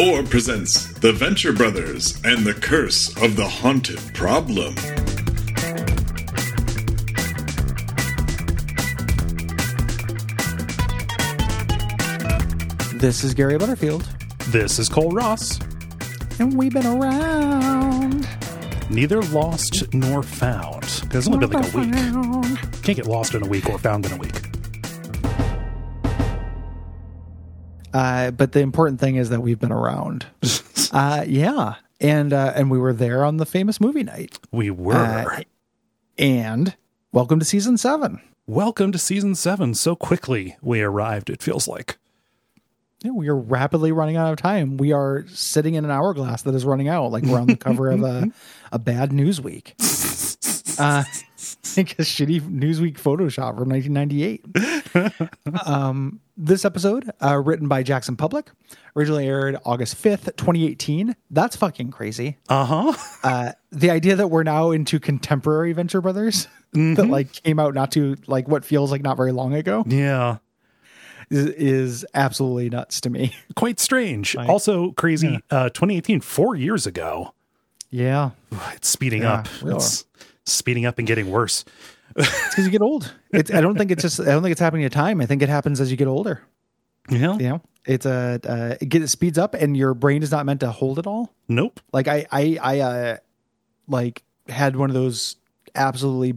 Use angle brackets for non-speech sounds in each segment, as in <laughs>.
or presents The Venture Brothers and the Curse of the Haunted Problem. This is Gary Butterfield, This is Cole Ross. and we've been around. Neither lost nor found. 'Cause It's only been like a week. Can't get lost in a week or found in a week. Uh, but the important thing is that we've been around. <laughs> uh, yeah, and uh, and we were there on the famous movie night. We were. Uh, and welcome to season seven. Welcome to season seven. So quickly we arrived, it feels like. Yeah, we are rapidly running out of time. We are sitting in an hourglass that is running out, like we're on the cover of a, <laughs> a bad Newsweek. Uh, <laughs> like a shitty Newsweek Photoshop from 1998. <laughs> um, this episode, uh, written by Jackson Publick, originally aired August 5th, 2018. That's fucking crazy. Uh huh. Uh, the idea that we're now into contemporary Venture Brothers <laughs> that like came out not too like what feels like not very long ago Yeah. is, is absolutely nuts to me. Quite strange. also crazy. Uh, 2018, four years ago. Yeah. It's speeding Yeah, up. It's speeding up and getting worse. It's because you get old. It's, I don't think it's just. I don't think it's happening at time. I think it happens as you get older. Yeah. You know, it's a uh, it gets it speeds up, and your brain is not meant to hold it all. Nope. Like I, I, I, uh, like had one of those absolutely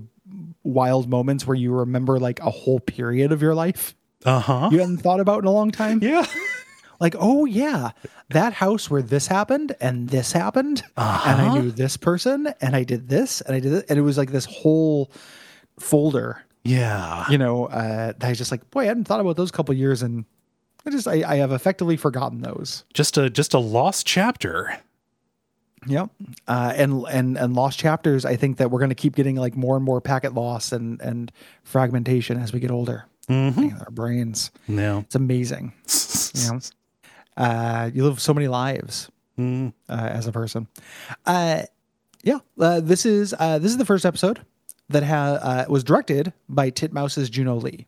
wild moments where you remember like a whole period of your life Uh huh. you hadn't thought about in a long time. Yeah. Like, oh yeah, that house where this happened and this happened, and Uh-huh. I knew this person, and I did this, and I did it, and it was like this whole folder Yeah. you know, uh, that I was just like, boy, I hadn't thought about those couple years, and I just I, I have effectively forgotten those. Just a just a lost chapter. Yep. Uh, and and and lost chapters. I think that we're going to keep getting like more and more packet loss and and fragmentation as we get older. Mm-hmm. Our brains. No. It's amazing. <laughs> You know, uh, you live so many lives Mm. uh, as a person. Uh, yeah. Uh, this is uh, this is the first episode that ha- uh, was directed by Titmouse's Juno Lee.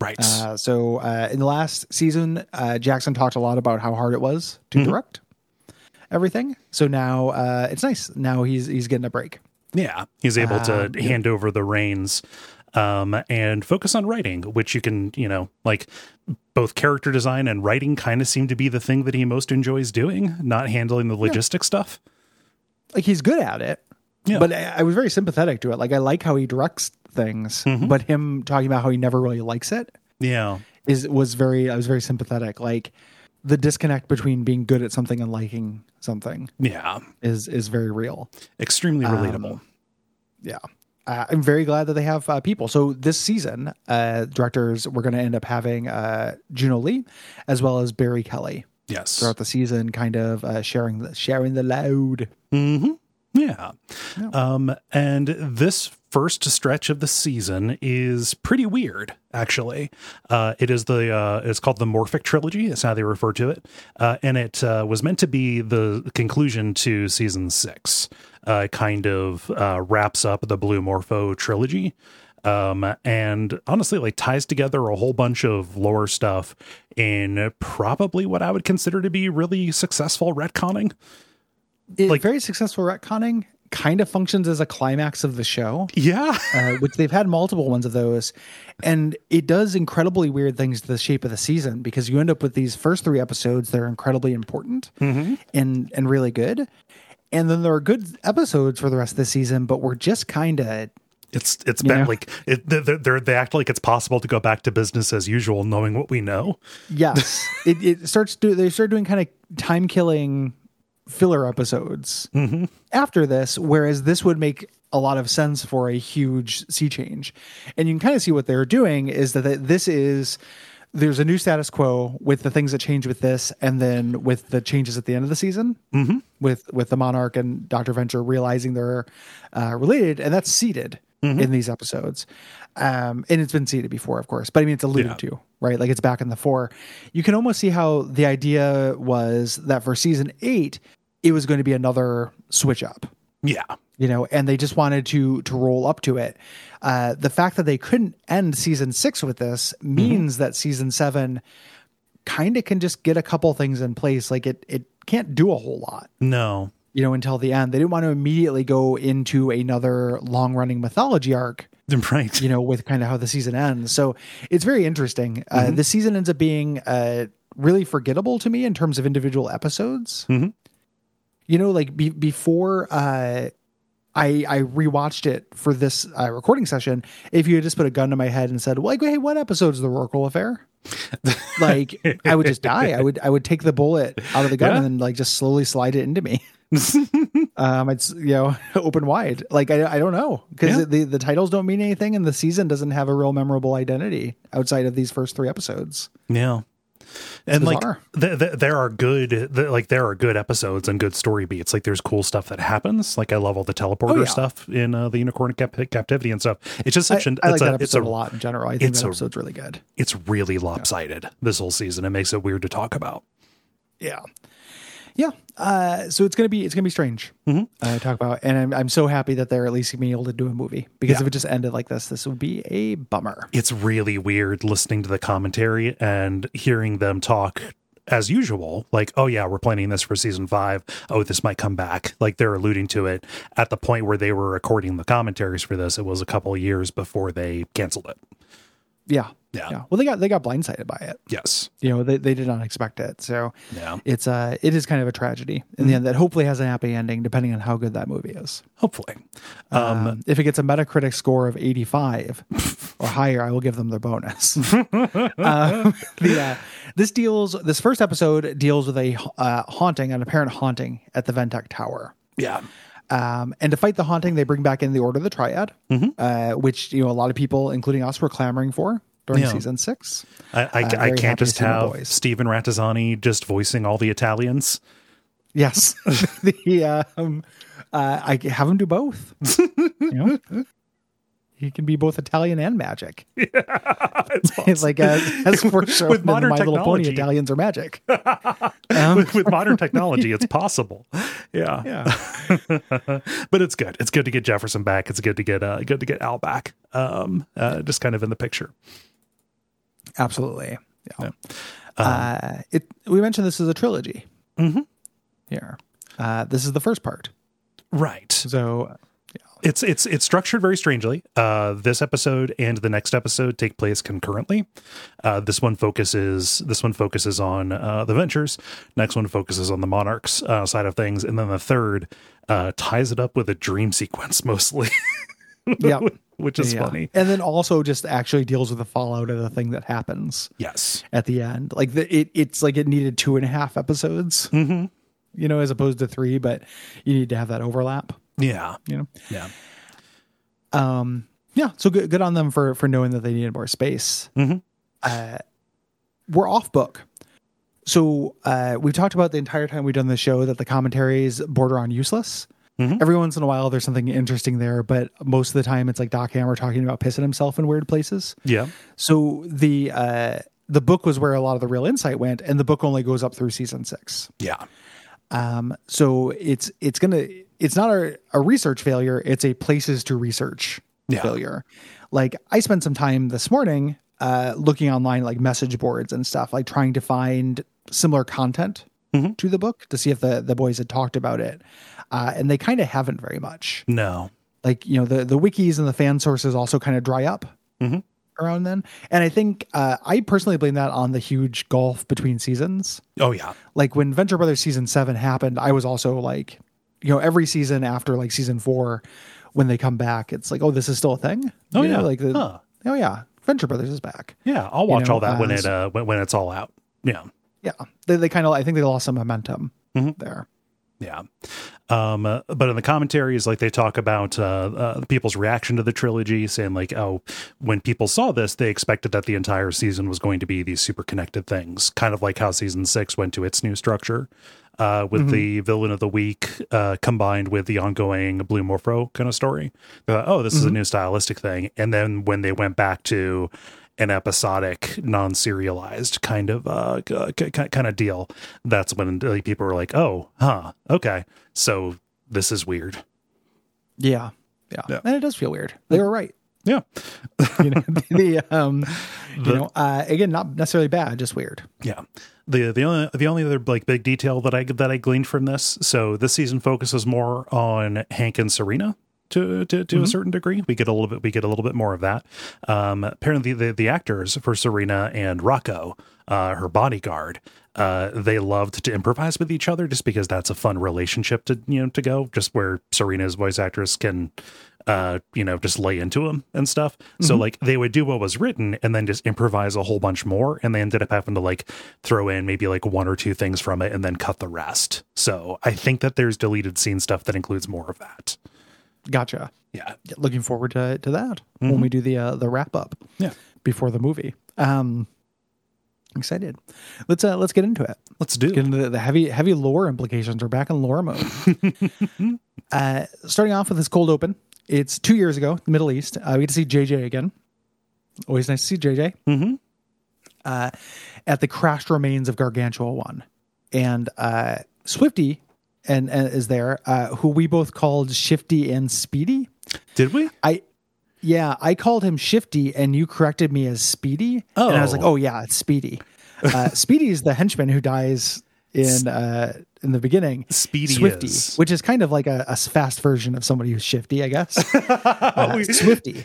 Right. Uh, so uh, in the last season, uh, Jackson talked a lot about how hard it was to direct everything. So now uh, it's nice. Now he's he's getting a break. Yeah, he's able to hand over the reins um, and focus on writing, which you can, you know, like both character design and writing kind of seem to be the thing that he most enjoys doing, not handling the logistic stuff. Like he's good at it. Yeah. But I, I was very sympathetic to it. Like I like how he directs things, but him talking about how he never really likes it Yeah. is was very I was very sympathetic. Like the disconnect between being good at something and liking something Yeah. is is very real. Extremely Um, relatable. yeah uh, i'm very glad that they have uh, people so this season uh directors we're going to end up having uh juno lee as well as barry kelly yes. throughout the season kind of uh sharing the sharing the load Yeah. Um, and this first stretch of the season is pretty weird, actually. Uh, it is the, uh, it's called the Morphic Trilogy. That's how they refer to it. Uh, and it uh, was meant to be the conclusion to season six. Uh, kind of uh, wraps up the Blue Morpho trilogy. Um, and honestly, like ties together a whole bunch of lore stuff in probably what I would consider to be really successful retconning. it, Like- very successful retconning kind of functions as a climax of the show Yeah. uh, which they've had multiple ones of those and it does incredibly weird things to the shape of the season because you end up with these first three episodes that are incredibly important and and really good and then there are good episodes for the rest of the season but we're just kind of it's it's been know? like it, they're, they're, they act like it's possible to go back to business as usual, knowing what we know. Yes, <laughs> it, it starts do they start doing kind of time killing filler episodes mm-hmm. after this, whereas this would make a lot of sense for a huge sea change, and you can kind of see what they're doing is that this is there's a new status quo with the things that change with this, and then with the changes at the end of the season, mm-hmm. with with the Monarch and Doctor Venture realizing they're uh, related, and that's seeded in these episodes. Um, and it's been seeded before, of course, but I mean it's alluded Yeah. to, right? Like it's back in the four. You can almost see how the idea was that for season eight, it was going to be another switch up Yeah. you know, and they just wanted to to roll up to it. Uh, the fact that they couldn't end season six with this means that season seven kind of can just get a couple things in place. Like it it can't do a whole lot. No. You know, until the end, they didn't want to immediately go into another long running mythology arc <laughs> Right. you know, with kind of how the season ends. So it's very interesting. Uh, Mm-hmm. the season ends up being uh, really forgettable to me in terms of individual episodes. Mhm. You know, like be- before uh, I I rewatched it for this uh, recording session. If you had just put a gun to my head and said, "Well, like, hey, what episode is the Rorqual affair?" <laughs> like, I would just die. I would I would take the bullet out of the gun Yeah. and then like just slowly slide it into me. <laughs> um, it's you know <laughs> open wide. Like I, I don't know because Yeah. the the titles don't mean anything, and the season doesn't have a real memorable identity outside of these first three episodes. Yeah. And like th- th- there are good th- like there are good episodes and good story beats. Like there's cool stuff that happens. Like I love all the teleporter Oh, yeah. stuff in uh, the unicorn cap- captivity and stuff. It's just I, such an I like it's that a, it's episode a a lot in general. I think it's that a- really good. it's really lopsided this whole season. It makes it weird to talk about. Yeah, yeah. Uh, so it's gonna be it's gonna be strange Mm-hmm. uh, talk about, and I'm I'm so happy that they're at least being able to do a movie because Yeah. if it just ended like this, this would be a bummer. It's really weird listening to the commentary and hearing them talk as usual like oh yeah we're planning this for season five oh this might come back like they're alluding to it at the point where they were recording the commentaries for this it was a couple of years before they canceled it Yeah, Yeah. Well, they got they got blindsided by it. yes You know, they they did not expect it. So Yeah. it's uh it is kind of a tragedy in the end that hopefully has a happy ending depending on how good that movie is. hopefully Um, if it gets a Metacritic score of 85 or higher, I will give them their bonus. <laughs> um, <laughs> the, uh, this deals, this first episode deals with a uh, haunting, an apparent haunting at the VenTech Tower. yeah Um, and to fight the haunting, they bring back in the Order of the Triad, uh, which you know a lot of people, including us, were clamoring for during Yeah. season six. I, I, Uh, I can't just have boys. Steven Rattazani just voicing all the Italians. Yes, <laughs> the um, uh, I have him do both. <laughs> you know, he can be both Italian and magic. <laughs> it's <laughs> like as, as foreshadowed With modern My Little Pony, technology. Italians are magic. <laughs> with, with modern technology, it's possible. Yeah. Yeah, but it's good. It's good to get Jefferson back. It's good to get uh, good to get Al back. Um, uh, just kind of in the picture. absolutely. Yeah. Um, uh, it. We mentioned this is a trilogy. Mhm. Here, uh, this is the first part. Right. So It's it's it's structured very strangely. Uh, this episode and the next episode take place concurrently. Uh, this one focuses this one focuses on uh, the ventures. Next one focuses on the monarchs uh, side of things, and then the third uh, ties it up with a dream sequence <laughs> mostly, yeah, <laughs> which is Yeah. funny. and then also just actually deals with the fallout of the thing that happens Yes. at the end. Like the, it, it's like it needed two and a half episodes. Mm-hmm. you know, as opposed to three, but you need to have that overlap, Yeah. you know? Yeah. Um, yeah. So good, good on them for, for knowing that they needed more space. Mhm. Uh, we're off book. So, uh, we've talked about the entire time we've done the show that the commentaries border on useless. Mhm. Every once in a while, there's something interesting there, but most of the time, it's like Doc Hammer talking about pissing himself in weird places. Yeah. So the uh, the book was where a lot of the real insight went, and the book only goes up through season six. Yeah. Um, so it's it's gonna it's not a, a research failure; it's a places to research Yeah. failure. Like I spent some time this morning uh, looking online, like message boards and stuff, like trying to find similar content Mhm. to the book to see if the the boys had talked about it, uh, and they kind of haven't very much. No. Like you know, the the wikis and the fan sources also kind of dry up Mhm. around then, and I think uh, I personally blame that on the huge gulf between seasons Oh yeah. like when Venture Brothers season seven happened, I was also like, you know, every season after like season four, when they come back, it's like, oh, this is still a thing. Oh, You know, yeah. like the, Huh. oh yeah, Venture Brothers is back. Yeah. I'll watch know, all that when it uh when, when it's all out. Yeah. Yeah, they they kind of I think they lost some momentum Mhm. there. Yeah. Um, uh, but in the commentaries, like they talk about uh, uh, people's reaction to the trilogy, saying like, "Oh, when people saw this, they expected that the entire season was going to be these super connected things, kind of like how season six went to its new structure, uh, with the villain of the week uh, combined with the ongoing Blue Morpho kind of story. Oh, this is a new stylistic thing, and then when they went back to an episodic, non-serialized kind of uh, k- kind of deal. That's when people were like, "Oh, huh, okay, so this is weird." Yeah, yeah, Yeah. and it does feel weird. They were right. Yeah, <laughs> You know, the um, <laughs> you know, uh, again, not necessarily bad, just weird. yeah. The the only the only other like big detail that I that I gleaned from this. So this season focuses more on Hank and Serena to to, to mm-hmm. a certain degree. We get a little bit we get a little bit more of that. Um, apparently, the the actors for Serena and Rocco, uh, her bodyguard, uh, they loved to improvise with each other just because that's a fun relationship to you know to go. Just where Serena's voice actress can uh, you know, just lay into them and stuff. Mm-hmm. So like they would do what was written and then just improvise a whole bunch more. And they ended up having to like throw in maybe like one or two things from it and then cut the rest. So I think that there's deleted scene stuff that includes more of that. Gotcha. Yeah. Looking forward to, to that mm-hmm. when we do the, uh, the wrap up. Yeah. Before the movie. Um, excited. Let's uh let's get into it. Let's do. Let's get into the, the, heavy heavy lore implications. We're back in lore mode. <laughs> uh starting off with this cold open. It's two years ago, the Middle East. Uh, we get to see JJ again. Always nice to see JJ. Mm-hmm. Uh, at the crashed remains of Gargantua One, and uh, Swifty and, and is there, uh, who we both called Shifty and Speedy. Did we? I yeah, I called him Shifty, and you corrected me as Speedy. Oh, and I was like, oh yeah, it's Speedy. Uh, Speedy is the henchman who dies in uh, in the beginning. Speedy Swifty, is. which is kind of like a, a, fast version of somebody who's shifty, I guess. <laughs> Uh, Swifty.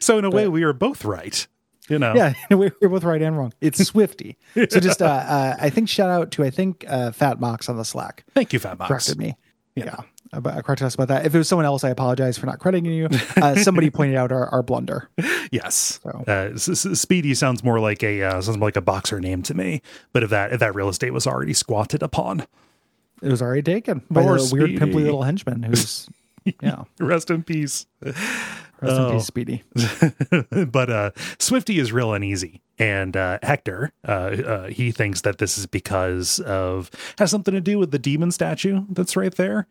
So in a but, way, we are both right. You know, yeah, <laughs> we're both right and wrong. It's Swifty. <laughs> so just, uh, uh, I think shout out to I think uh, Fat Box on the Slack. Thank you, Fat Box. Corrected me. Yeah. yeah. I corrected us about that. If it was someone else, I apologize for not crediting you. Uh, somebody pointed out our, our blunder. Yes, so. uh, S- S- Speedy sounds more like a uh, sounds more like a boxer name to me. But if that if that real estate was already squatted upon, it was already taken by a weird pimply little henchman who's <laughs> yeah. Rest in peace. Rest oh. in peace, Speedy. <laughs> but uh, Swifty is real uneasy, and uh, Hector uh, uh, he thinks that this is because of has something to do with the demon statue that's right there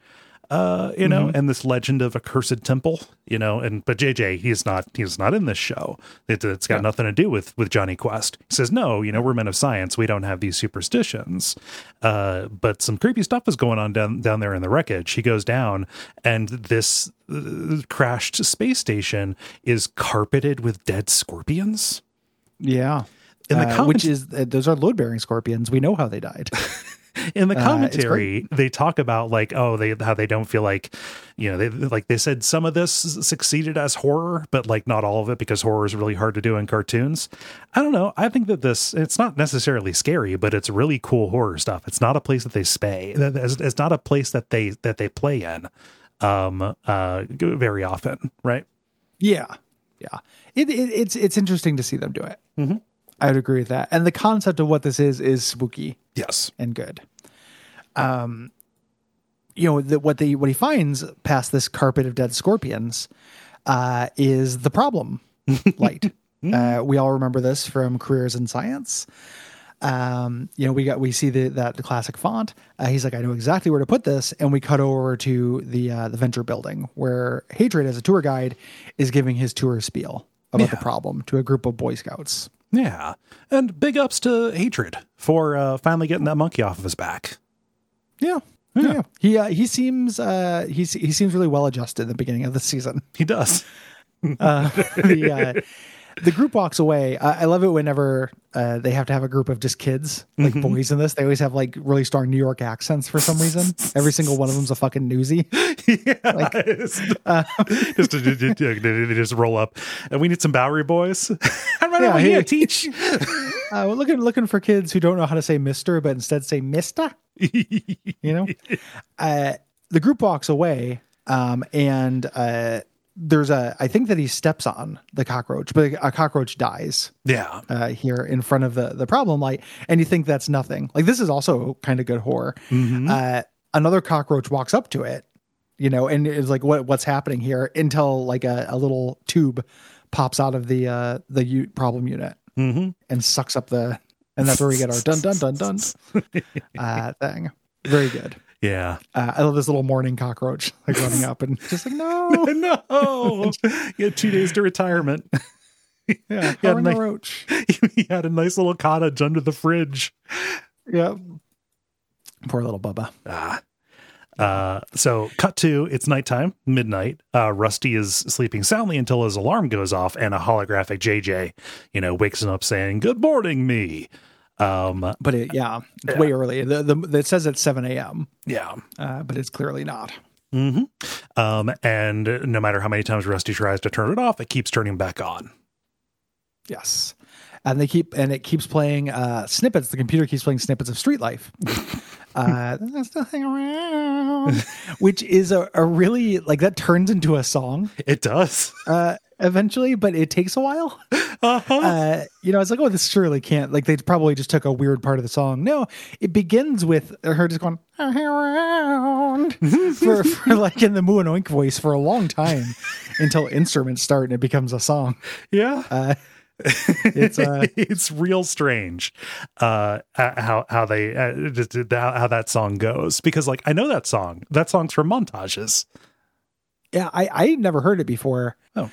uh, you know, mm-hmm. and this legend of a cursed temple, you know, and but JJ, he's not he's not in this show. It, has got yeah. nothing to do with with Jonny Quest. He says, no, you know, we're men of science. We don't have these superstitions. Uh, but some creepy stuff is going on down down there in the wreckage. He goes down, and this uh, crashed space station is carpeted with dead scorpions. Yeah. In the uh, which is uh, those are load bearing scorpions. We know how they died. <laughs> <laughs> in the uh, commentary uh, they talk about like oh they how they don't feel like you know they like they said some of this succeeded as horror but like not all of it because horror is really hard to do in cartoons. I don't know. I think that this it's not necessarily scary but it's really cool horror stuff. It's not a place that they spay it's not a place that they that they play in um uh very often right? Yeah. Yeah. It, it it's it's interesting to see them do it. Mm-hmm. I would agree with that. And the concept of what this is is spooky. Yes. And good. Um, you know, the, what they what he finds past this carpet of dead scorpions uh, is the problem <laughs> light. uh, we all remember this from careers in science. Um, you know, we got we see the that the classic font. Uh, he's like, I know exactly where to put this, and we cut over to the uh, the venture building where Hatred, as a tour guide, is giving his tour spiel about yeah. the problem to a group of Boy Scouts. Yeah. And big ups to Hatred for uh, finally getting that monkey off of his back. Yeah. Yeah. yeah. He uh, he seems uh, he's he seems really well adjusted at the beginning of the season. He does. <laughs> uh, <laughs> the uh, the group walks away. I, I love it whenever uh, they have to have a group of just kids, like mm-hmm. boys in this. They always have like really strong New York accents for some reason. Every single one of them's a fucking newsie. Yeah, <laughs> like, uh, <laughs> just they just roll up, and we need some Bowery boys. <laughs> I'm right yeah, over here, teach. Uh, we're looking looking for kids who don't know how to say Mister, but instead say Mister. you know, uh, the group walks away, um, and uh, there's a I think that he steps on the cockroach, but a cockroach dies. Yeah, uh, here in front of the the problem light, and you think that's nothing. Like this is also kind of good horror. Mm-hmm. Uh, another cockroach walks up to it, you know, and it's like what what's happening here until like a, a little tube pops out of the uh, the u- problem unit mm-hmm. and sucks up the, and that's where we get our dun dun dun dun <laughs> uh, thing. Very good. Yeah. Uh, I love this little morning cockroach <laughs> like running up and just like, no, <laughs> no. <laughs> he had two days to retirement. yeah. He had, a nice, roach. he had a nice little cottage under the fridge. Yeah. Poor little Bubba. Ah. Uh, so cut to it's nighttime, midnight. Uh, Rusty is sleeping soundly until his alarm goes off and a holographic JJ, you know, wakes him up saying, good morning, me. Um, But it, yeah, it's way early. The, the it says it's seven a.m. yeah. Uh, but it's clearly not. Um, and no matter how many times Rusty tries to turn it off, it keeps turning back on. Yes. And they keep and it keeps playing uh snippets. The computer keeps playing snippets of Street Life. <laughs> uh there's nothing around. Which is a, a really like that turns into a song It does. uh eventually, but it takes a while. <laughs> Uh you know, it's like, oh, this surely can't like they probably just took a weird part of the song. No, it begins with her just going around <laughs> for, for like in the Moo and Oink voice for a long time <laughs> until instruments start and it becomes a song. Yeah. Uh it's uh it's real strange uh how how they uh, just how that song goes because like I know that song. That song's from montages. Yeah, I I never heard it before. Oh.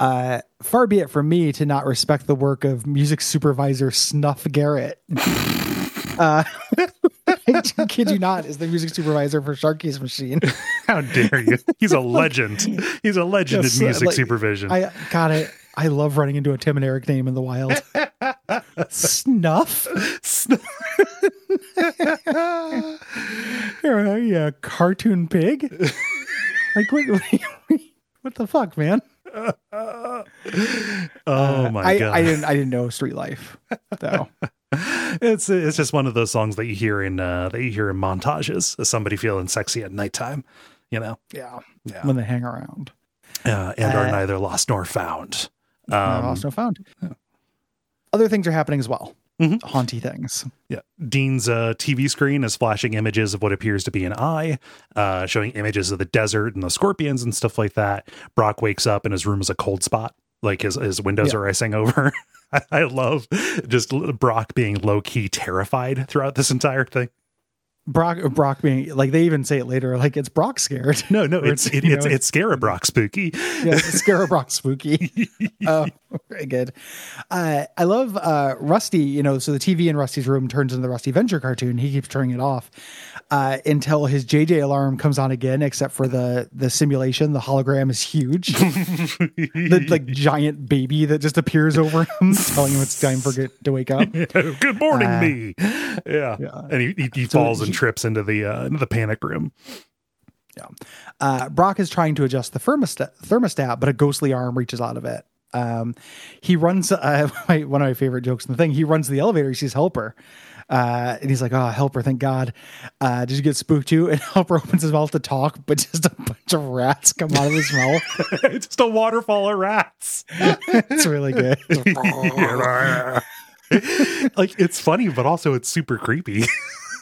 Uh, far be it from me to not respect the work of music supervisor Snuff Garrett. <laughs> uh, <laughs> I kid you not, is the music supervisor for Sharky's Machine. <laughs> How dare you? He's a legend. He's a legend Yes, in music like, supervision. I got it. I love running into a Tim and Eric name in the wild. Snuff? Are you a cartoon pig? like what? What the fuck, man? <laughs> oh my I, god. I didn't. I didn't know Street Life though. <laughs> it's it's just one of those songs that you hear in uh that you hear in montages as somebody feeling sexy at nighttime, you know. Yeah, Yeah. when they hang around. Uh, and are Uh, neither lost nor found. Uh, Um, lost no found. Other things are happening as well. Mhm. Haunty things. Yeah. Dean's uh, TV screen is flashing images of what appears to be an eye, uh, showing images of the desert and the scorpions and stuff like that. Brock wakes up and his room is a cold spot. Like his, his windows Yeah. are icing over. I, <laughs> I love just Brock being low key terrified throughout this entire thing. Brock, Brock being like they even say it later. Like it's Brock scared. No, no, <laughs> Or it's it, it's it's Scarabrock spooky. yeah, Scarab Brock spooky. <laughs> Oh, very good. Uh, I love uh, Rusty. You know, so the TV in Rusty's room turns into the Rusty Venture cartoon. He keeps turning it off uh, until his JJ alarm comes on again. Except for the the simulation, the hologram is huge. <laughs> the like giant baby that just appears over him, telling him it's time for get to wake up. Good morning, Uh, me. Yeah. yeah. and he, he, he So falls and trips into the uh, into the panic room. Uh, Brock is trying to adjust the thermostat, thermostat, but a ghostly arm reaches out of it. Um, he runs. Uh, <laughs> my, one of my favorite jokes in the thing. He runs to the elevator. He sees Helper, uh, and he's like, "Oh, Helper! Thank God! Uh, did you get spooked too?" <laughs> And Helper opens his mouth to talk, but just a bunch of rats come out of his mouth. it's <laughs> just a waterfall of rats. it's really good. like it's funny, but also it's super creepy.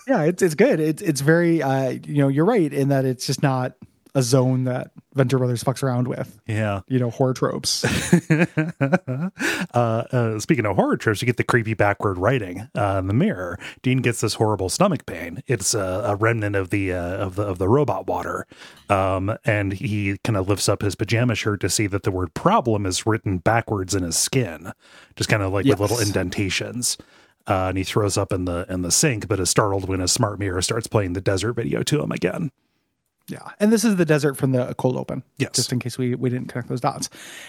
Yeah, it's it's good. It's it's very. Uh, you know, you're right in that it's just not a zone that Venture Brothers fucks around with. yeah. You know, horror tropes. <laughs> uh, uh, speaking of horror tropes, you get the creepy backward writing uh, in the mirror. Dean gets this horrible stomach pain. It's a, a remnant of the uh, of the of the robot water, um, and he kind of lifts up his pajama shirt to see that the word "problem" is written backwards in his skin, just kind of like with little indentations. Uh, and he throws up in the in the sink, but is startled when his smart mirror starts playing the desert video to him again. Yeah. And this is the desert from the cold open. Yes. Just in case we, we didn't connect those dots.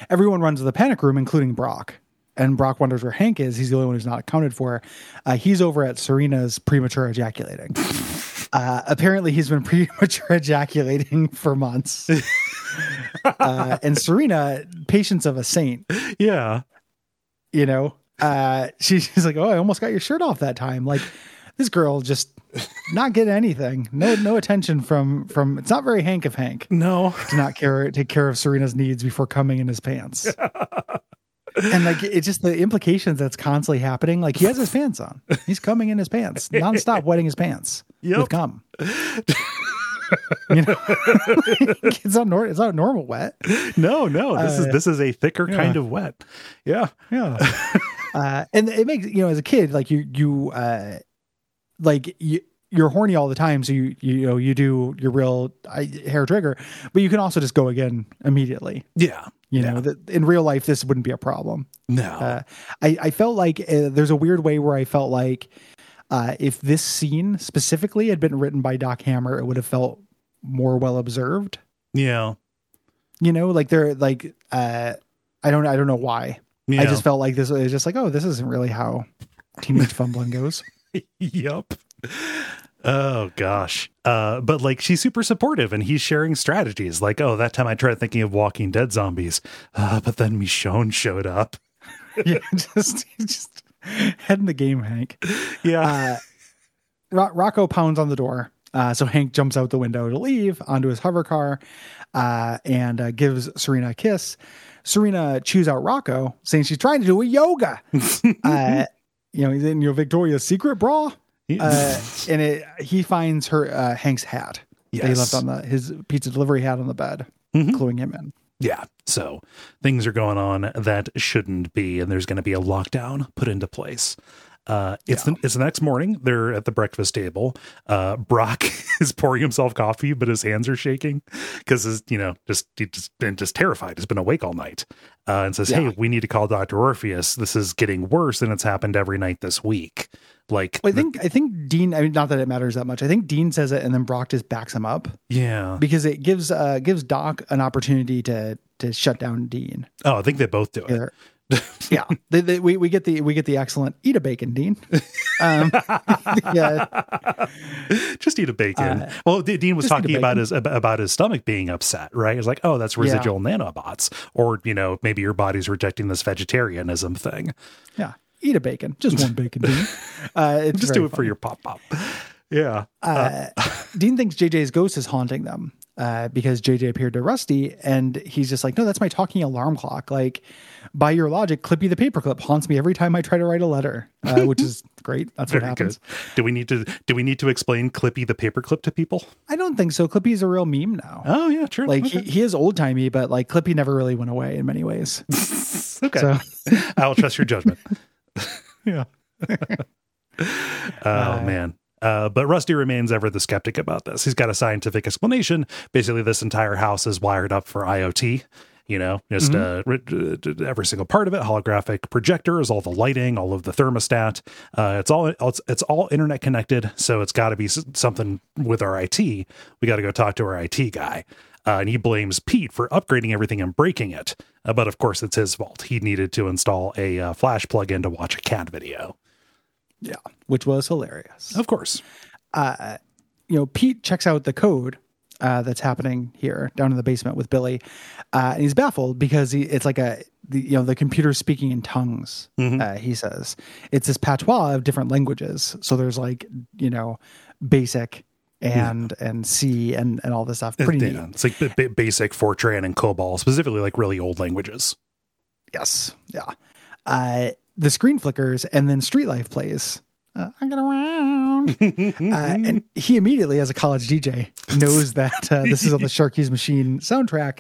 Everyone runs to the panic room, including Brock. And Brock wonders where Hank is. He's the only one who's not accounted for. Uh, he's over at Serena's premature ejaculating. <laughs> Uh, apparently, he's been <laughs> premature ejaculating for months. <laughs> uh, and Serena, patience of a saint, Yeah, you know, uh, <laughs> she, she's like, "Oh, I almost got your shirt off that time." Like this girl just not getting anything. No, no attention from from. It's not very Hank of Hank no, to not care take care of Serena's needs before coming in his pants. <laughs> and like it's just the implications that's constantly happening. Like he has his pants on. He's coming in his pants, nonstop wetting his pants Yep. with cum. you know, <laughs> it's not nor- it's not normal wet. no, no. This is Uh, this is a thicker yeah. kind of wet. Yeah, Yeah. Uh, and it makes you know as a kid like you you uh like you you're horny all the time so you you know you do your real uh, hair trigger but you can also just go again immediately. Yeah. you Yeah. know that in real life this wouldn't be a problem. No, uh, I, I felt like uh, there's a weird way where i felt like uh, if this scene specifically had been written by doc hammer it would have felt more well observed. Yeah, you know like they're like uh i don't i don't know why yeah. i just felt like this was just like oh this isn't really how teenage fumbling goes. <laughs> yep. Oh gosh. Uh, but like she's super supportive and he's sharing strategies like, oh, that time I tried thinking of Walking Dead zombies, uh, but then Michonne showed up. <laughs> yeah, just just head in the game, Hank. Yeah. Uh, Ro- Rocco pounds on the door. Uh, so Hank jumps out the window to leave onto his hover car uh, and uh, gives Serena a kiss. Serena chews out Rocco, saying she's trying to do a yoga. <laughs> uh, you know, he's in your Victoria's Secret bra. Uh, and it, he finds her uh, Hank's hat that he left on the his pizza delivery hat on the bed, Mhm. cluing him in. Yeah. So things are going on that shouldn't be, and there's going to be a lockdown put into place. Uh, it's the it's the next morning. They're at the breakfast table. Uh, Brock <laughs> is pouring himself coffee, but his hands are shaking because his you know just he's just been just terrified. He's been awake all night, uh, and says, Yeah. "Hey, we need to call Doctor Orpheus. This is getting worse, and it's happened every night this week." Like, Well, I think I think Dean. I mean, not that it matters that much. I think Dean says it, and then Brock just backs him up yeah. because it gives uh gives Doc an opportunity to to shut down Dean. Oh, I think they both do it. Yeah, they, they, we we get the we get the excellent eat a bacon, Dean. Um, <laughs> yeah, just eat a bacon. Uh, well, Dean was just eat a talking about his about his stomach being upset, right? It's like, oh, that's residual nanobots, or you know, maybe your body's rejecting this vegetarianism thing. yeah, eat a bacon, just one bacon, Dean. <laughs> Uh, it's Just do it for your pop pop. Yeah, Uh, Dean thinks JJ's ghost is haunting them uh, because JJ appeared to Rusty, and he's just like, "No, that's my talking alarm clock." Like, by your logic, Clippy the paperclip haunts me every time I try to write a letter, uh, <laughs> which is great. That's what very happens. good. Do we need to do we need to explain Clippy the paperclip to people? I don't think so. Clippy's a real meme now. Oh yeah, true. like okay. he, he is old timey, but like Clippy never really went away in many ways. <laughs> okay. So <laughs> I'll trust your judgment. yeah, Oh man. Uh, but Rusty remains ever the skeptic about this. He's got a scientific explanation. Basically, this entire house is wired up for IoT. You know, just uh, ri- uh, every single part of it, holographic projectors, all the lighting, all of the thermostat. Uh, it's all it's, it's all internet connected. So it's got to be s- something with our IT. We got to go talk to our IT guy. Uh, and he blames Pete for upgrading everything and breaking it. Uh, but of course, it's his fault. He needed to install a uh, Flash plugin to watch a cat video. Yeah, which was hilarious. Of course. uh, you know, Pete checks out the code uh, that's happening here down in the basement with Billy, uh, and he's baffled because he, it's like a the, you know the computer's speaking in tongues. Uh, he says it's this patois of different languages. So there's like you know basic and and C and and all this stuff. Pretty Yeah, neat. it's like b- b- basic Fortran and COBOL, specifically like really old languages. Yes, yeah. Uh, the screen flickers and then Street Life plays. Uh, I get around, <laughs> uh, and he immediately, as a college DJ, knows that uh, this is on the <laughs> Sharky's Machine soundtrack,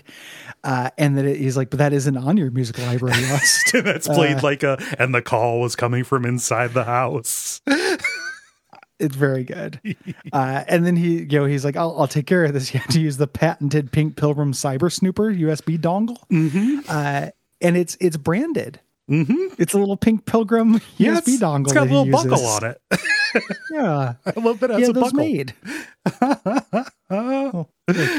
uh, and that it, he's like, "But that isn't on your musical library <laughs> list." That's played like a, and the call was coming from inside the house. it's very good. Uh, and then he, you know, he's like, "I'll, I'll take care of this." You have to use the patented Pink Pilgrim Cyber Snooper USB dongle, uh, and it's it's branded. Mm-hmm. It's a little Pink Pilgrim <laughs> Yeah, USB it's- dongle. It's got a little buckle on it. <laughs> Yeah, I love that yeah, a buckle. made. <laughs> Oh.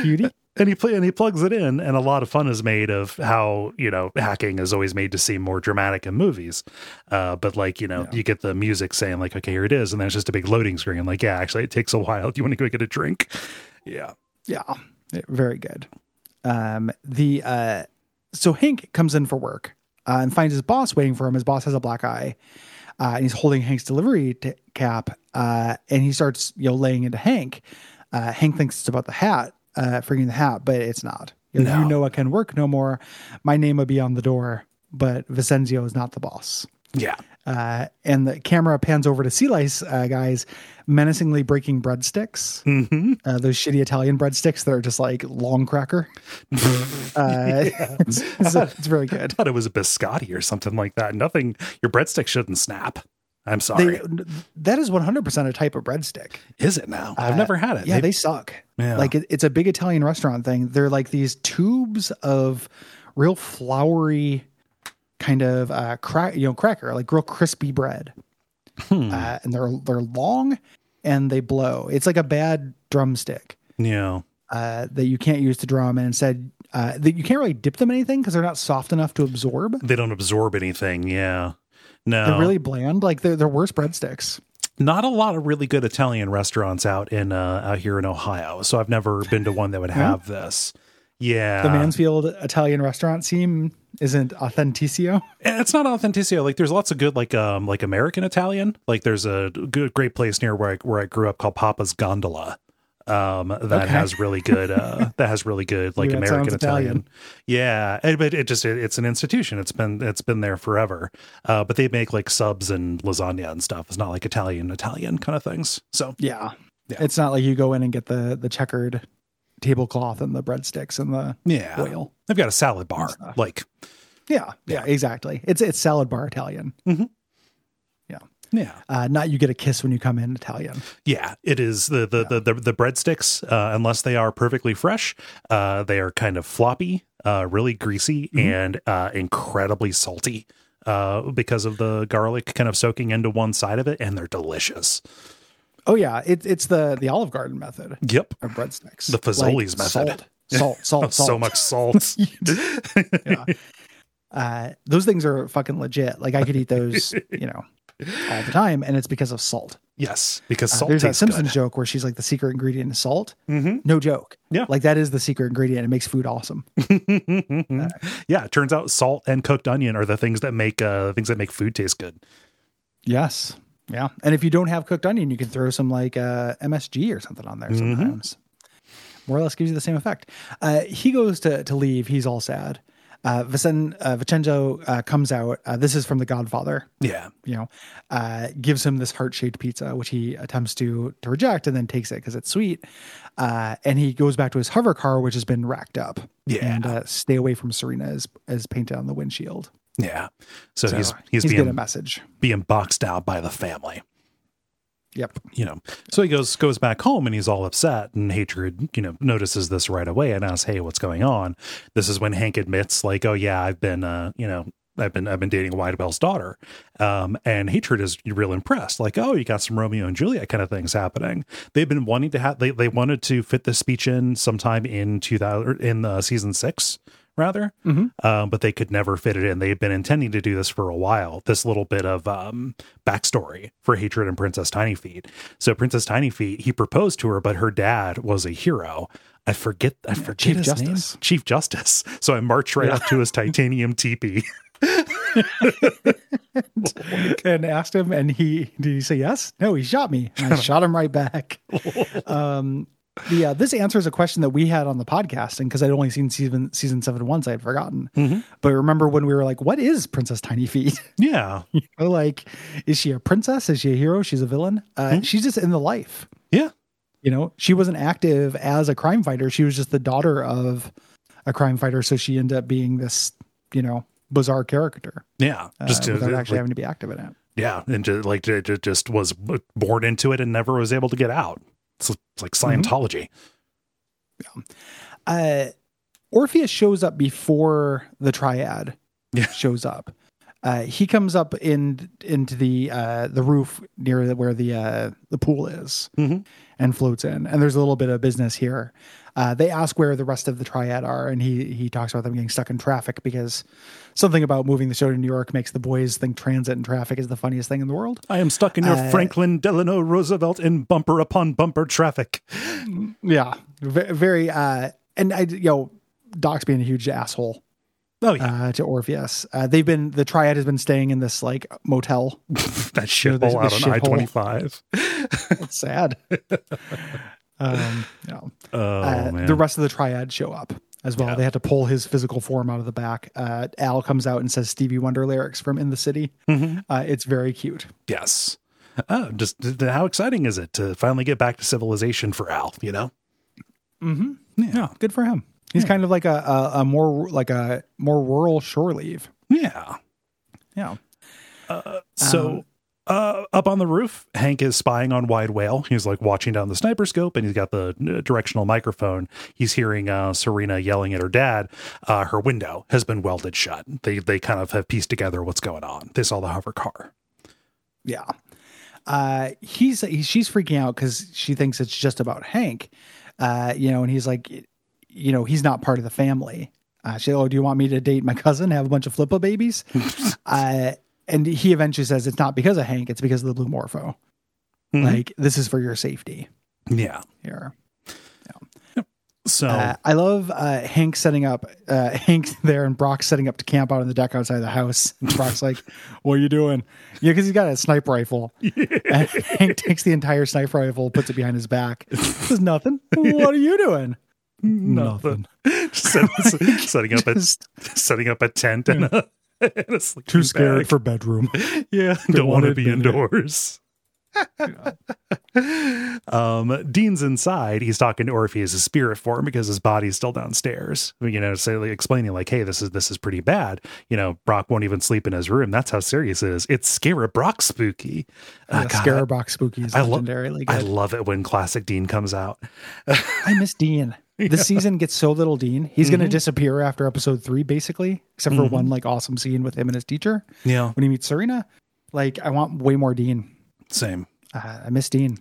Cutie. and he play, and he plugs it in, and a lot of fun is made of how you know hacking is always made to seem more dramatic in movies. Uh, but like you know, you get the music saying like, "Okay, here it is," and then it's just a big loading screen. Like, yeah, actually, it takes a while. Do you want to go get a drink? Yeah. Yeah, very good. Um, the uh, so Hank comes in for work uh, and finds his boss waiting for him. His boss has a black eye, uh, and he's holding Hank's delivery t- cap. Uh, and he starts you know laying into Hank. Uh, Hank thinks it's about the hat, uh, freaking the hat, but it's not. You know, No. you know it can work no more. My name will be on the door, but Vicenzio is not the boss. Yeah. Uh, and the camera pans over to Sea Lice uh, guys menacingly breaking breadsticks. Mm-hmm. Uh, those shitty Italian breadsticks that are just like long cracker. <laughs> uh, <laughs> it's, it's, it's very good. I thought it was a biscotti or something like that. Nothing. Your breadstick shouldn't snap. I'm sorry. They, that is 100% a type of breadstick. Is it now? I've Uh, never had it. Yeah, They- they suck. Yeah. Like it, it's a big Italian restaurant thing. They're like these tubes of real floury kind of uh crack, you know, cracker, like real crispy bread. Hmm. Uh, and they're they're long and they blow. It's like a bad drumstick. yeah. uh, that you can't use to drum, and instead uh, that you can't really dip them in anything because they're not soft enough to absorb. They don't absorb anything. Yeah. No, They're really bland. Like they're they're worse breadsticks. not a lot of really good Italian restaurants out in uh, out here in Ohio. So I've never been to one that would have this. Yeah, The Mansfield Italian restaurant scene isn't authenticio. It's not authenticio. Like there's lots of good like um like American Italian. Like there's a good great place near where I where I grew up called Papa's Gondola. Um that Okay. has really good uh <laughs> that has really good like Yeah, American Italian. Italian. Yeah, and- but it just it, it's an institution. It's been it's been there forever. Uh but they make like subs and lasagna and stuff. It's not like Italian Italian kind of things. So Yeah. Yeah. It's not like you go in and get the the checkered tablecloth and the breadsticks and the yeah. oil. They've got a salad bar. Like Yeah, yeah, exactly. It's it's salad bar Italian. yeah. Uh, not you get a kiss when you come in Italian. Yeah, it is the the the, the, the breadsticks. Uh, unless they are perfectly fresh, uh, they are kind of floppy, uh, really greasy, and uh, incredibly salty uh, because of the garlic kind of soaking into one side of it, and they're delicious. Oh yeah, it, it's the the Olive Garden method Yep, of breadsticks. The Fazoli's method. Salt, salt, <laughs> salt, <laughs> salt. so much salt. yeah. Uh, those things are fucking legit. Like I could eat those, you know, all the time, and it's because of salt. yes, because Uh, salt there's that Simpsons good. joke where she's like the secret ingredient is salt. Mhm. No joke. Yeah. like that is the secret ingredient. It makes food awesome. <laughs> yeah, it turns out salt and cooked onion are the things that make uh, things that make food taste good. Yes. Yeah. And if you don't have cooked onion, you can throw some like uh, MSG or something on there Mm-hmm. sometimes. More or less gives you the same effect. Uh, he goes to, to leave. He's all sad. Uh, Vicen, uh, Vincenzo uh, comes out. Uh, this is from The Godfather. Yeah, You know, uh, gives him this heart shaped pizza, which he attempts to to reject, and then takes it because it's sweet. Uh, and he goes back to his hover car, which has been racked up. Yeah. And uh, stay away from Serena is is painted on the windshield. Yeah. So, So he's he's, getting a message. being boxed out by the family. Yep. you know so he goes goes back home and he's all upset and hatred you know notices this right away and asks hey what's going on this is when hank admits like oh yeah i've been uh you know I've been I've been dating Wide Wale's daughter, um, and Hatred is real impressed. Like, oh, you got some Romeo and Juliet kind of things happening. They've been wanting to have they they wanted to fit this speech in sometime in two thousand in uh, season six rather, um, but they could never fit it in. They had been intending to do this for a while. This little bit of um, backstory for Hatred and Princess Tiny Feet. So Princess Tiny Feet, he proposed to her, but her dad was a hero. I forget. I forget Chief his Justice. name. Chief Justice. So I marched right up to his titanium teepee. <laughs> <laughs> and asked him, and he did he say yes? No, he shot me. And I <laughs> shot him right back. Um, the uh, this answers a question that we had on the podcast, and because I'd only seen season season seven once, I had forgotten. But remember when we were like, "What is Princess Tiny Feet?" <laughs> Yeah, You know, like, is she a princess? Is she a hero? She's a villain. Uh, She's just in the life. yeah, You know, she wasn't active as a crime fighter. She was just the daughter of a crime fighter, so she ended up being this, you know, bizarre character. yeah. uh, Just to, without like, actually having to be active in it. yeah, and just, like ju- ju- just was born into it and never was able to get out. It's, it's like Scientology. uh, Orpheus shows up before the triad Yeah. <laughs> shows up. Uh, he comes up in into the uh, the roof near where the uh, the pool is Mhm. And floats in. And there's a little bit of business here. Uh, they ask where the rest of the triad are, and he he talks about them getting stuck in traffic because something about moving the show to New York makes the boys think transit and traffic is the funniest thing in the world. I am stuck in your Uh, Franklin Delano Roosevelt in bumper upon bumper traffic. Yeah, very. Uh, and I, you know, Doc's being a huge asshole Oh yeah, uh, to Orpheus. Uh, they've been the triad has been staying in this like motel. <laughs> that <laughs> shithole this- out this on I twenty five. <laughs> Sad. um, no. Oh Uh, man, the rest of the triad show up as well. Yeah. They had to pull his physical form out of the back. Uh, Al comes out and says Stevie Wonder lyrics from "In the City." Mm-hmm. Uh, it's very cute. yes. Oh, just how exciting is it to finally get back to civilization for Al? You know, Mm-hmm. Yeah. Yeah, good for him. He's kind of like a, a, a more like a more rural shore leave. yeah. Yeah. So Um, uh, up on the roof, Hank is spying on Wide Wale. He's like watching down the sniper scope and he's got the uh, directional microphone. He's hearing uh, Serena yelling at her dad. Uh, her window has been welded shut. They they kind of have pieced together what's going on. They saw the hover car. Yeah. Uh, he's he, she's freaking out because she thinks it's just about Hank. Uh, you know, and he's like, you know, he's not part of the family. Uh, she, oh, do you want me to date my <laughs> cousin, have a bunch of flippa babies? <laughs> uh, and he eventually says it's not because of Hank, it's because of the blue morpho. Mhm. Like this is for your safety yeah. here. So Uh, I love uh, Hank setting up, uh, <laughs> Hank there and Brock setting up to camp out on the deck outside the house. And Brock's like, "What are you doing?" Yeah, because he's got a sniper rifle. And Hank takes the entire sniper rifle, puts it behind his back. Says nothing. what are you doing? Nothing. <laughs> <laughs> Set- setting up a setting up a tent and a, <laughs> and a Too scared bag. for bedroom. Yeah, don't want to be indoors. um, Dean's inside. He's talking to Orpheus' spirit form because his body's still downstairs. You know, so like, explaining like, "Hey, this is this is pretty bad." You know, Brock won't even sleep in his room. That's how serious it is. It's Scarab Brock spooky. Uh, Yeah, God, Scarab Brock Spooky is I lo- legendarily I love it when classic Dean comes out. I miss Dean. <laughs> This season gets so little Dean. He's Mm-hmm. going to disappear after episode three, basically, except for one like awesome scene with him and his teacher Yeah, when he meets Serena. Like, I want way more Dean. same. Uh, I miss Dean.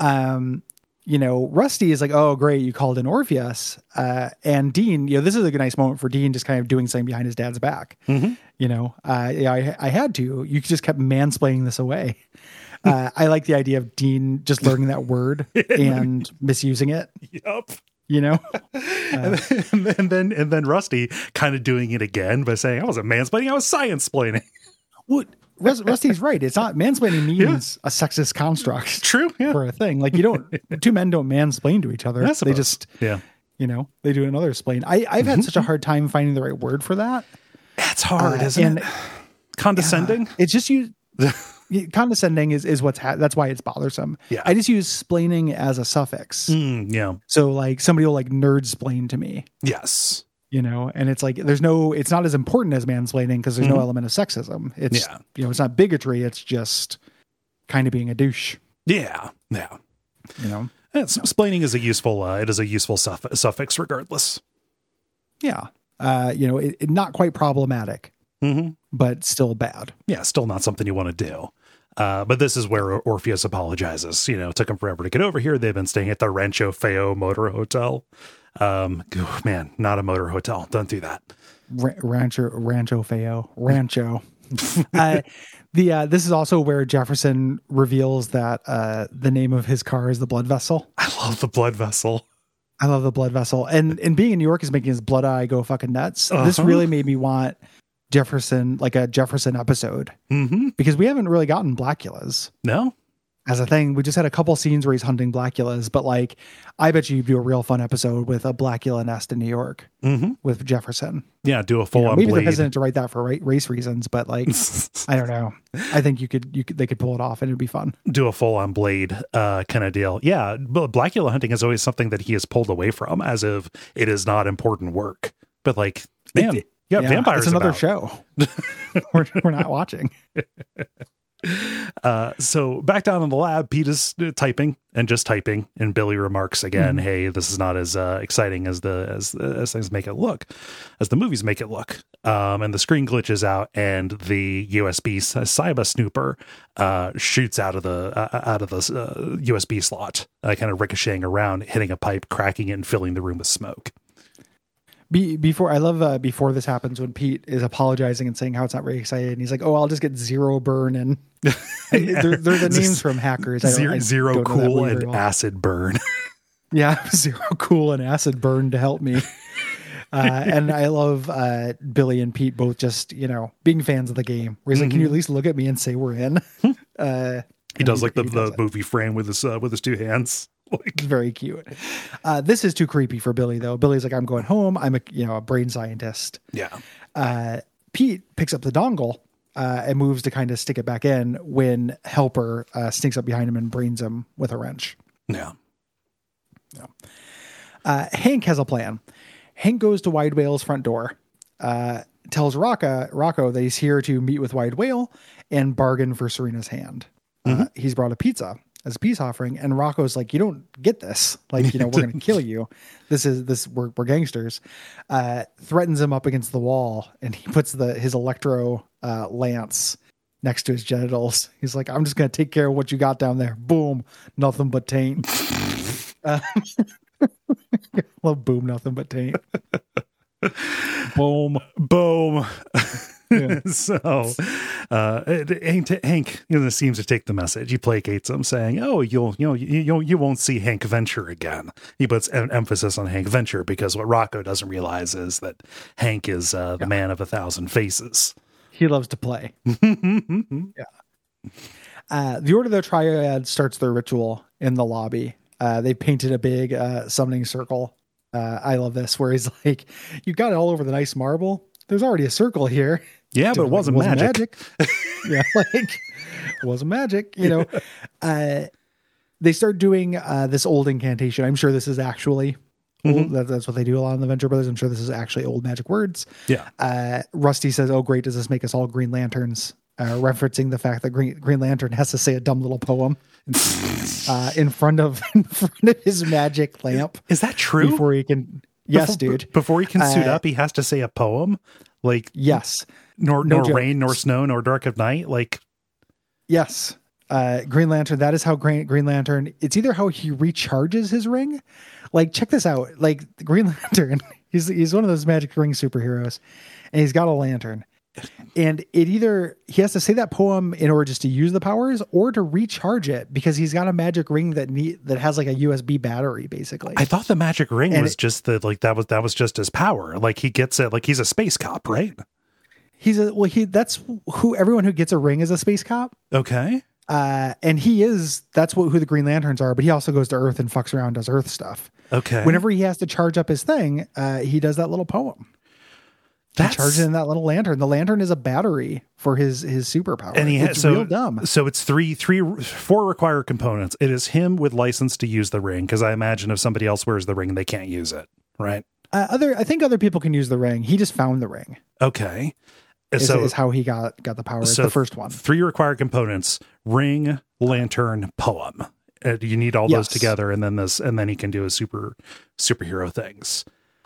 Um, you know, Rusty is like, oh, great, you called in Orpheus. Uh, and Dean, you know, this is a nice moment for Dean just kind of doing something behind his dad's back. Mm-hmm. You know, uh, yeah, I, I had to. You just kept mansplaining this away. Uh, I like the idea of Dean just learning that word <laughs> and misusing it. Yup. You know, <laughs> and, then, and then and then Rusty kind of doing it again by saying, "I wasn't mansplaining, I was science splaining." <laughs> what Rusty's right. It's not mansplaining <laughs> means a sexist construct True. Yeah. for a thing. Like you don't, two men don't mansplain to each other. They just, Yeah. you know, they do another explain. I, I've had such a hard time finding the right word for that. It's hard, Uh, isn't it? Condescending. It's just you. Condescending is is what's ha- that's why it's bothersome. Yeah. I just use splaining as a suffix. Mm, yeah. So like somebody will like nerd splain to me, Yes. you know, and it's like there's no, it's not as important as mansplaining because there's no element of sexism. It's Yeah. you know, it's not bigotry. It's just kind of being a douche. Yeah. Yeah. You know. Yeah, Splaining is a useful. Uh, it is a useful suff- suffix, regardless. Yeah. Uh, you know, it, it- not quite problematic, Mm-hmm. but still bad. Yeah, still not something you want to do. Uh, but this is where Orpheus apologizes. You know, it took him forever to get over here. They've been staying at the Rancho Feo Motor Hotel. Um, oh, man, not a motor hotel. Don't do that. Ra- Rancho Rancho Feo Rancho. <laughs> uh, the uh, this is also where Jefferson reveals that uh, the name of his car is the Blood Vessel. I love the blood vessel. I love the Blood Vessel, and and being in New York is making his blood eye go fucking nuts. This Uh-huh. really made me want Jefferson like a Jefferson episode Mm-hmm. because we haven't really gotten Blackulas No, as a thing. We just had a couple scenes where he's hunting Blackulas, but like I bet you you'd do a real fun episode with a Blackula nest in New York mm-hmm. with Jefferson. yeah, do a full You know, on maybe they're blade. hesitant to write that for race reasons, but like <laughs> I don't know. I think you could you could they could pull it off and it'd be fun. do a full on blade uh, kind of deal. Yeah, but Blackula hunting is always something that he has pulled away from, as if it is not important work. But like, man, It- yeah, vampires. It's another about. show. <laughs> we're we're not watching. Uh, so back down in the lab, Pete is uh, typing and just typing, and Billy remarks again, Mm-hmm. "Hey, this is not as uh, exciting as the as as things make it look, as the movies make it look." Um, and the screen glitches out, and the USB Cyber snooper uh, shoots out of the uh, out of the uh, USB slot, uh, kind of ricocheting around, hitting a pipe, cracking it, and filling the room with smoke. Be, before I love uh, before this happens when Pete is apologizing and saying how it's not very excited and he's like, "Oh, I'll just get zero burn and <laughs> they're, they're the names from hackers. I Zero, I zero don't know that cool and well. acid burn. <laughs> Yeah, <laughs> zero cool and acid burn to help me. Uh, and I love uh, Billy and Pete both just you know being fans of the game. Where he's like, "Can you at least look at me and say we're in?" Uh, he does like the, he the movie frame with his uh, with his two hands. <laughs> Like, It's very cute. Uh, this is too creepy for Billy though. Billy's like, "I'm going home. I'm a you know a brain scientist." yeah. uh, Pete picks up the dongle uh, and moves to kind of stick it back in when Helper uh, sneaks up behind him and brains him with a wrench. Yeah. Uh, Hank has a plan. Hank goes to Wide Wale's front door, uh, tells Rocca, Rocco that he's here to meet with Wide Wale and bargain for Serena's hand. Uh, he's brought a pizza as a peace offering, and Rocco's like, "You don't get this. Like, you know, we're going to kill you. This is this. We're, we're gangsters." Uh, threatens him up against the wall, and he puts the his electro uh, lance next to his genitals. He's like, "I'm just going to take care of what you got down there. Boom, nothing but taint." <laughs> uh, <laughs> love boom, nothing but taint. Boom. Boom. <laughs> <laughs> so uh, Hank, Hank you know, seems to take the message. He placates him, saying, "Oh, you'll you know you you, won't see Hank Venture again." He puts an emphasis on Hank Venture because what Rocco doesn't realize is that Hank is uh, the man of a thousand faces. He loves to play. <laughs> yeah. Uh, the Order of the Triad starts their ritual in the lobby. Uh, they painted a big uh, summoning circle. Uh, I love this, where he's <laughs> like, "You got it all over the nice marble. There's already a circle here." Yeah, but it wasn't, magic. <laughs> yeah, <laughs> like it wasn't magic. You know, <laughs> uh, they start doing uh, this old incantation. I'm sure this is actually. Old. That, that's what they do a lot in the Venture Brothers. I'm sure this is actually old magic words. Yeah. Uh, Rusty says, "Oh, great! Does this make us all Green Lanterns?" Uh, referencing the fact that Green, Green Lantern has to say a dumb little poem uh, in front of in front of his magic lamp Is that true? before he can. Yes, Before- dude. Before he can suit Uh, up, he has to say a poem, like Yes, nor no nor joke. rain, nor snow, nor dark of night. Like yes. Uh, Green Lantern. That is how Green Green Lantern. It's either how he recharges his ring. Like, check this out. Like the Green <laughs> Lantern. He's he's one of those magic ring superheroes, and he's got a lantern. And it either he has to say that poem in order just to use the powers, or to recharge it because he's got a magic ring that need that has like a USB battery, basically. I thought the magic ring And was it- just the like that was that was just his power. Like he gets it. Like he's a space cop, right? He's a well. He that's who everyone who gets a ring is a space cop. Okay. Uh, and he is that's what who the Green Lanterns are. But he also goes to Earth and fucks around, does Earth stuff. Okay. Whenever he has to charge up his thing, uh, he does that little poem. That's- He charges in that little lantern. The lantern is a battery for his his superpower. and he it's has so real dumb. so it's three three four required components. It is him with license to use the ring because I imagine if somebody else wears the ring, they can't use it, right? Uh, other, I think other people can use the ring. He just found the ring. Okay. Is, so is how he got got the power. So the first one. Three required components: ring, lantern, poem. Uh, you need all those together, and then this, and then he can do his super superhero things.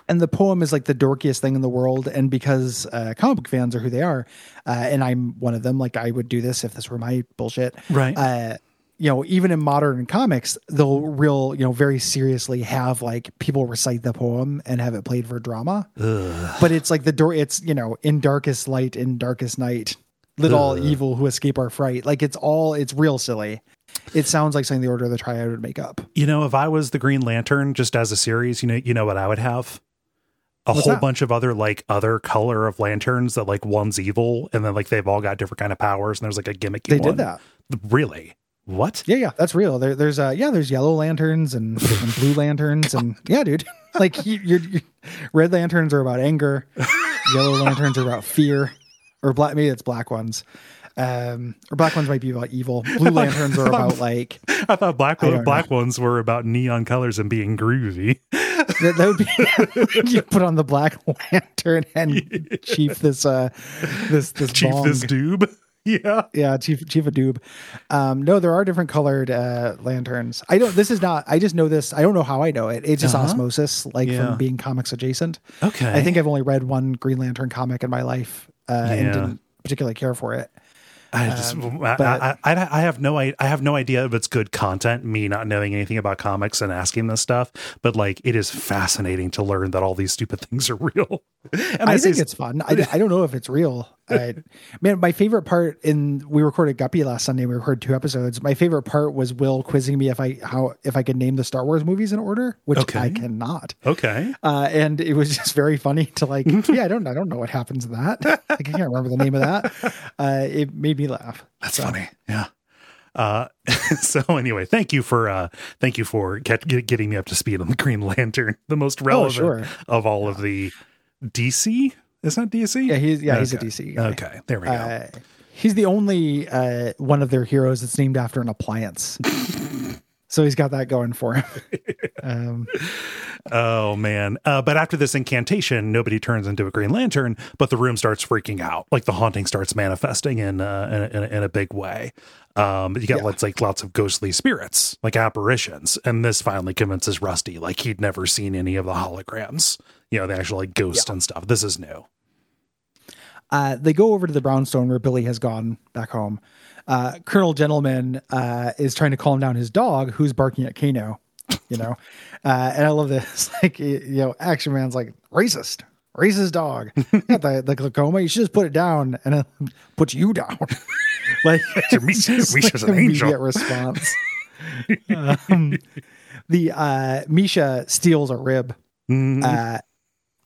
and the poem is like the dorkiest thing in the world and because uh, comic book fans are who they are uh, and i'm one of them like i would do this if this were my bullshit Right. uh, you know even in modern comics they'll real you know very seriously have like people recite the poem and have it played for drama but it's like the door it's you know in darkest light in darkest night little all evil who escape our fright like it's all it's real silly it sounds like something the order of the triad would make up You know, if I was the Green Lantern, just as a series, you know, you know what I would have? A What's whole that? bunch of other like other color of lanterns that like one's evil, and then like they've all got different kind of powers, and there's like a gimmicky. One. They one. did that Really? What? Yeah, yeah, that's real. There, there's uh, yeah, there's yellow lanterns and, and blue <laughs> lanterns and yeah, dude. <laughs> Like you, you're, you red lanterns are about anger, <laughs> yellow lanterns are about fear, or black. Maybe it's black ones. Um, or black ones might be about evil. Blue lanterns are about like I thought black I black ones were about neon colors and being groovy. that, that would be you put on the black lantern and chief this uh this this Chief bong. this doob. Yeah. yeah chief chief adoob um no there are different colored uh lanterns i don't this is not i just know this i don't know how i know it it's just Uh-huh. osmosis like Yeah. from being comics adjacent Okay. i think i've only read one green lantern comic in my life uh and didn't particularly care for it I just, Um, I, but- I, I, I have no, I, I have no idea if it's good content. Me not knowing anything about comics and asking this stuff, but like it is fascinating to learn that all these stupid <laughs> things are real. <laughs> And i say- think it's fun I, I don't know if it's real I, man my favorite part in we recorded guppy last sunday we recorded two episodes my favorite part was will quizzing me if i how if i could name the star wars movies in order which Okay. i cannot okay. uh, and it was <laughs> just very funny to like, <laughs> yeah, I don't, I don't know what happens in that. Like, I can't remember the name of that. <laughs> Uh, it made me laugh. That's funny. Yeah. Uh, so anyway, thank you for uh, thank you for get, get, getting me up to speed on the Green Lantern, the most relevant sure. of all of the DC. Is that DC? Yeah, he's yeah, he's a DC guy. Okay, there we go. Uh, he's the only uh, one of their heroes that's named after an appliance. <laughs> so he's got that going for him. <laughs> Um, Oh man! Uh, but after this incantation, nobody turns into a Green Lantern, but the room starts freaking out. Like the haunting starts manifesting in uh, in, in, in a big way. Um, you got Yeah. let's like lots of ghostly spirits, like apparitions, and this finally convinces Rusty like he'd never seen any of the holograms. You know, the actual like ghost and stuff. This is new. uh, they go over to the brownstone where Billy has gone back home. Uh, Colonel Gentleman uh, is trying to calm down his dog, who's barking at Kano. You know, <laughs> uh, and I love this. <laughs> Like, you know, Action Man's like racist, racist dog. <laughs> Got the, the glaucoma. You should just put it down and put you down. like Misha's an immediate angel. response. um, the uh, Misha steals a rib. Mhm. Uh,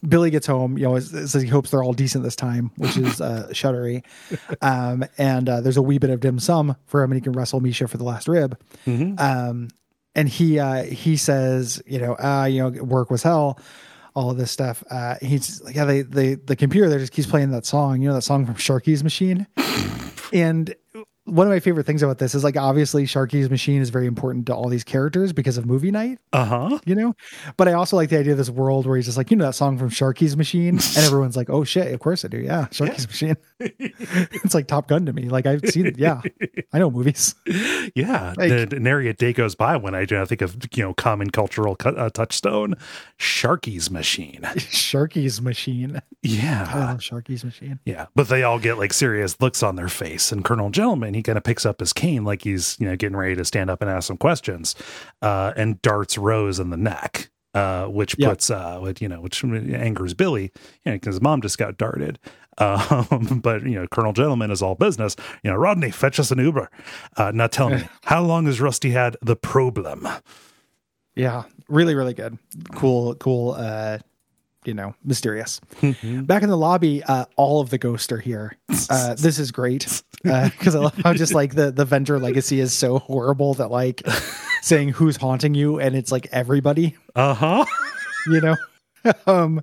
Billy gets home, you know, says he hopes they're all decent this time, which is uh, <laughs> shuddery. Um, and uh, there's a wee bit of dim sum for him, and he can wrestle Misha for the last rib. Mhm. Um, and he uh, he says, you know, uh, you know, work was hell, all of this stuff. Uh, he's yeah, they, they the computer there just keeps playing that song, you know, that song from Sharky's Machine. <laughs> and one of my favorite things about this is like obviously Sharky's Machine is very important to all these characters because of movie night Uh-huh. you know? But i also like the idea of this world where he's just like you know that song from sharky's machine? <laughs> And everyone's like oh shit of course i do. Yeah sharky's machine. <laughs> It's like top gun to me. Like i've seen it. Yeah. I know movies. Yeah, Like- the, the nary a day goes by when I think of you know common cultural cu- uh, touchstone, Sharky's machine. <laughs> sharky's machine. I Yeah, love sharky's machine. Yeah, but they all get like serious looks on their face, and Colonel Gentleman he kind of picks up his cane like he's you know getting ready to stand up and ask some questions, uh, and darts Rose in the neck. Uh, which puts uh, what you know, which angers Billy, you know, because his mom just got darted. Um, <laughs> but you know, Colonel Gentleman is all business. You know, Rodney, fetch us an Uber. Uh, now tell me, <laughs> how long has Rusty had the problem? yeah really really good cool cool uh you know mysterious. Mm-hmm. back in the lobby uh all of the ghosts are here. Uh this is great because i love how just like the the venture legacy is so horrible that like saying who's haunting you and it's like everybody. Uh huh. you know? <laughs> Um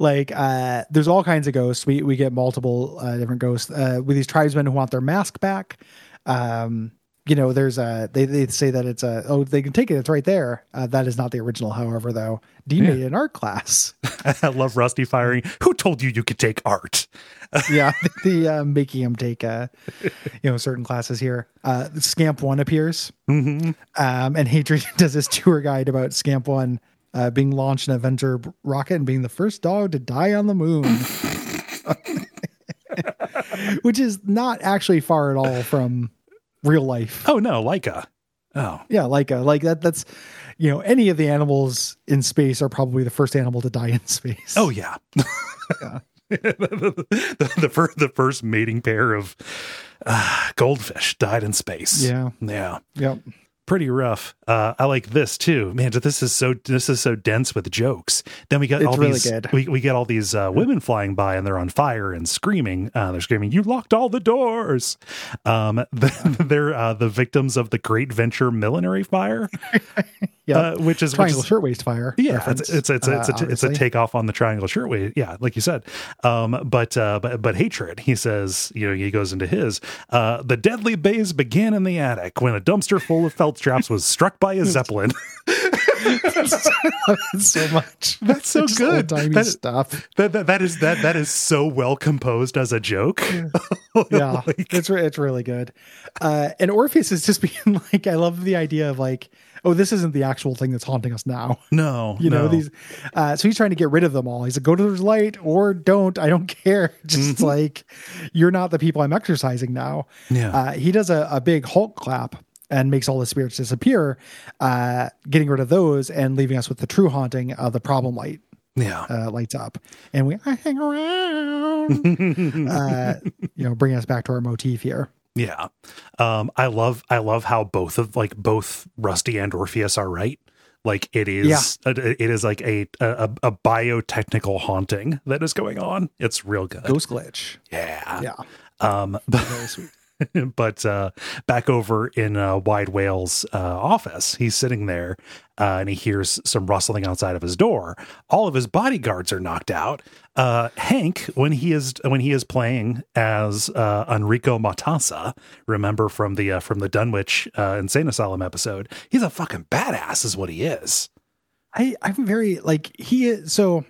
like uh there's all kinds of ghosts. We we get multiple uh, different ghosts uh with these tribesmen who want their mask back. Um you know there's a they, they say that it's a oh they can take it it's right there uh, that is not the original however though dean made an art class <laughs> I love Rusty firing. Who told you you could take art? <laughs> yeah <laughs> the uh, making him take uh you know certain classes here uh scamp one appears Mm-hmm. um and Hatred does his tour guide about scamp one uh being launched in a venture rocket and being the first dog to die on the moon which is not actually far at all from real life Oh no, Laika. Oh, yeah like a like that that's you know any of the animals in space are probably the first animal to die in space oh yeah. <laughs> <laughs> the, the, first, the first mating pair of uh, goldfish died in space. Yeah. yeah, yep pretty rough. Uh, I like this too, man. This is so this is so dense with jokes. Then we got It's all really these good. we we get all these uh, women flying by and they're on fire and screaming. Uh, they're screaming, "You locked all the doors!" Um, <laughs> the, they're uh, the victims of the Great Venture Millinery Fire, <laughs> yeah uh, which is which triangle is- shirtwaist fire Yeah, it's it's it's, it's, uh, a, it's a takeoff on the triangle shirtwaist. Yeah, like you said. Um, but uh, but but hatred. He says, you know, he goes into his. Uh, the deadly bays began in the attic when a dumpster full of felt straps was struck by a <laughs> zeppelin. so much. That's so Just good. That- stuff. that, that that is that that is so well composed as a joke. Yeah, <laughs> Like- it's re- it's really good. Uh, and Orpheus is just <laughs> being like, I love the idea of like, oh, this isn't the actual thing that's haunting us now. no, You know no. these. Uh, so he's trying to get rid of them all. He's like, go to the light or don't. I don't care. Just Mm-hmm. like you're not the people I'm exercising now. Yeah. Uh, he does a, a big Hulk clap and makes all the spirits disappear, uh, getting rid of those and leaving us with the true haunting of the problem light. yeah. uh, lights up, and we I hang around. <laughs> uh, you know, bringing us back to our motif here. Yeah. Um I love I love how both of like both Rusty and Orpheus are right. Like it is it is like a a, a biotechnical haunting that is going on. It's real good. Ghost glitch. Yeah. Yeah, Um <laughs> very sweet. <laughs> but uh back over in uh Wide Wale's uh office, he's sitting there uh and he hears some rustling outside of his door. All of his bodyguards are knocked out. Uh Hank when he is when he is playing as uh Enrico Matassa, remember from the from the Dunwich Insane Asylum episode, he's a fucking badass is what he is. I I'm very like he is so.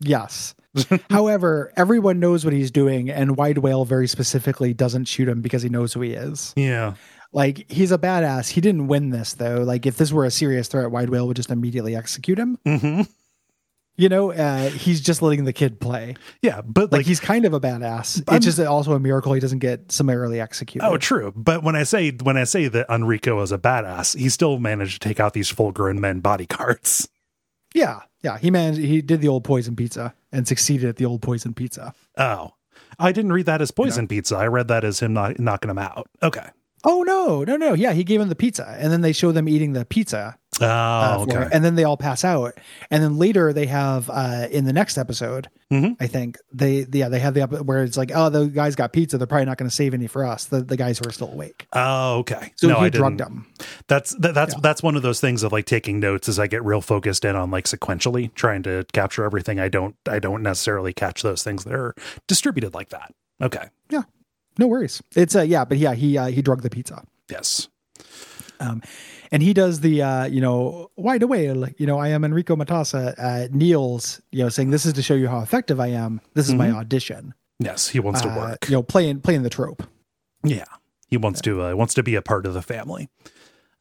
Yes. <laughs> However, everyone knows what he's doing, and Wide Wale very specifically doesn't shoot him because he knows who he is. Yeah. Like he's a badass. He didn't win this though. Like if this were a serious threat, Wide Wale would just immediately execute him. hmm You know, uh, he's just letting the kid play. Yeah, but Like, like, he's kind of a badass. I'm- it's just also a miracle he doesn't get summarily executed. Oh, true. But when I say when I say that Enrico is a badass, he still managed to take out these full grown men bodyguards. yeah, Yeah, he managed. He did the old poison pizza and succeeded at the old poison pizza. Oh, I didn't read that as poison pizza. I read that as him not, knocking him out. Okay. Oh no, no, no! Yeah, he gave him the pizza, and then they show them eating the pizza, Oh, uh, okay. it, and then they all pass out, and then later they have uh, in the next episode, Mhm. I think they yeah they have the where it's like oh the guys got pizza, they're probably not going to save any for us, the the guys who are still awake. Oh, okay. So no, he I drugged didn't. them. That's that, that's that's one of those things of like taking notes as I get real focused in on like sequentially trying to capture everything. I don't I don't necessarily catch those things that are distributed like that. Okay. Yeah. No worries. It's uh yeah, but yeah he uh, he drugged the pizza. Yes. Um, and he does the, uh, you know, wide away, like, you know, I am Enrico Matassa, uh, kneels, you know, saying, this is to show you how effective I am. This is my audition. Yes. He wants to Uh, work. you know, playing, playing the trope. Yeah. He wants to uh, wants to be a part of the family.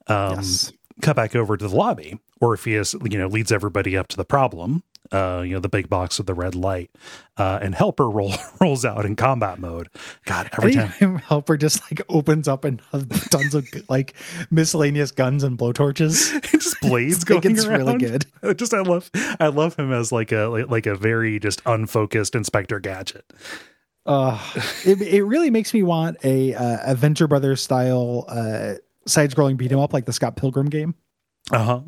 Um, Yes. cut back over to the lobby. Orpheus, you know, leads everybody up to the problem. Uh, you know, the big box with the red light, uh, and Helper roll, <laughs> rolls out in combat mode. God, every time <laughs> Helper just like opens up and tons of <laughs> like miscellaneous guns and blowtorches. just blades It's- going it's really good. Just I love I love him as like a like, like a very just unfocused Inspector Gadget. Uh, it, it really makes me want a, uh, a Venture Brothers style, uh, side scrolling beat 'em up like the Scott Pilgrim game. Uh huh.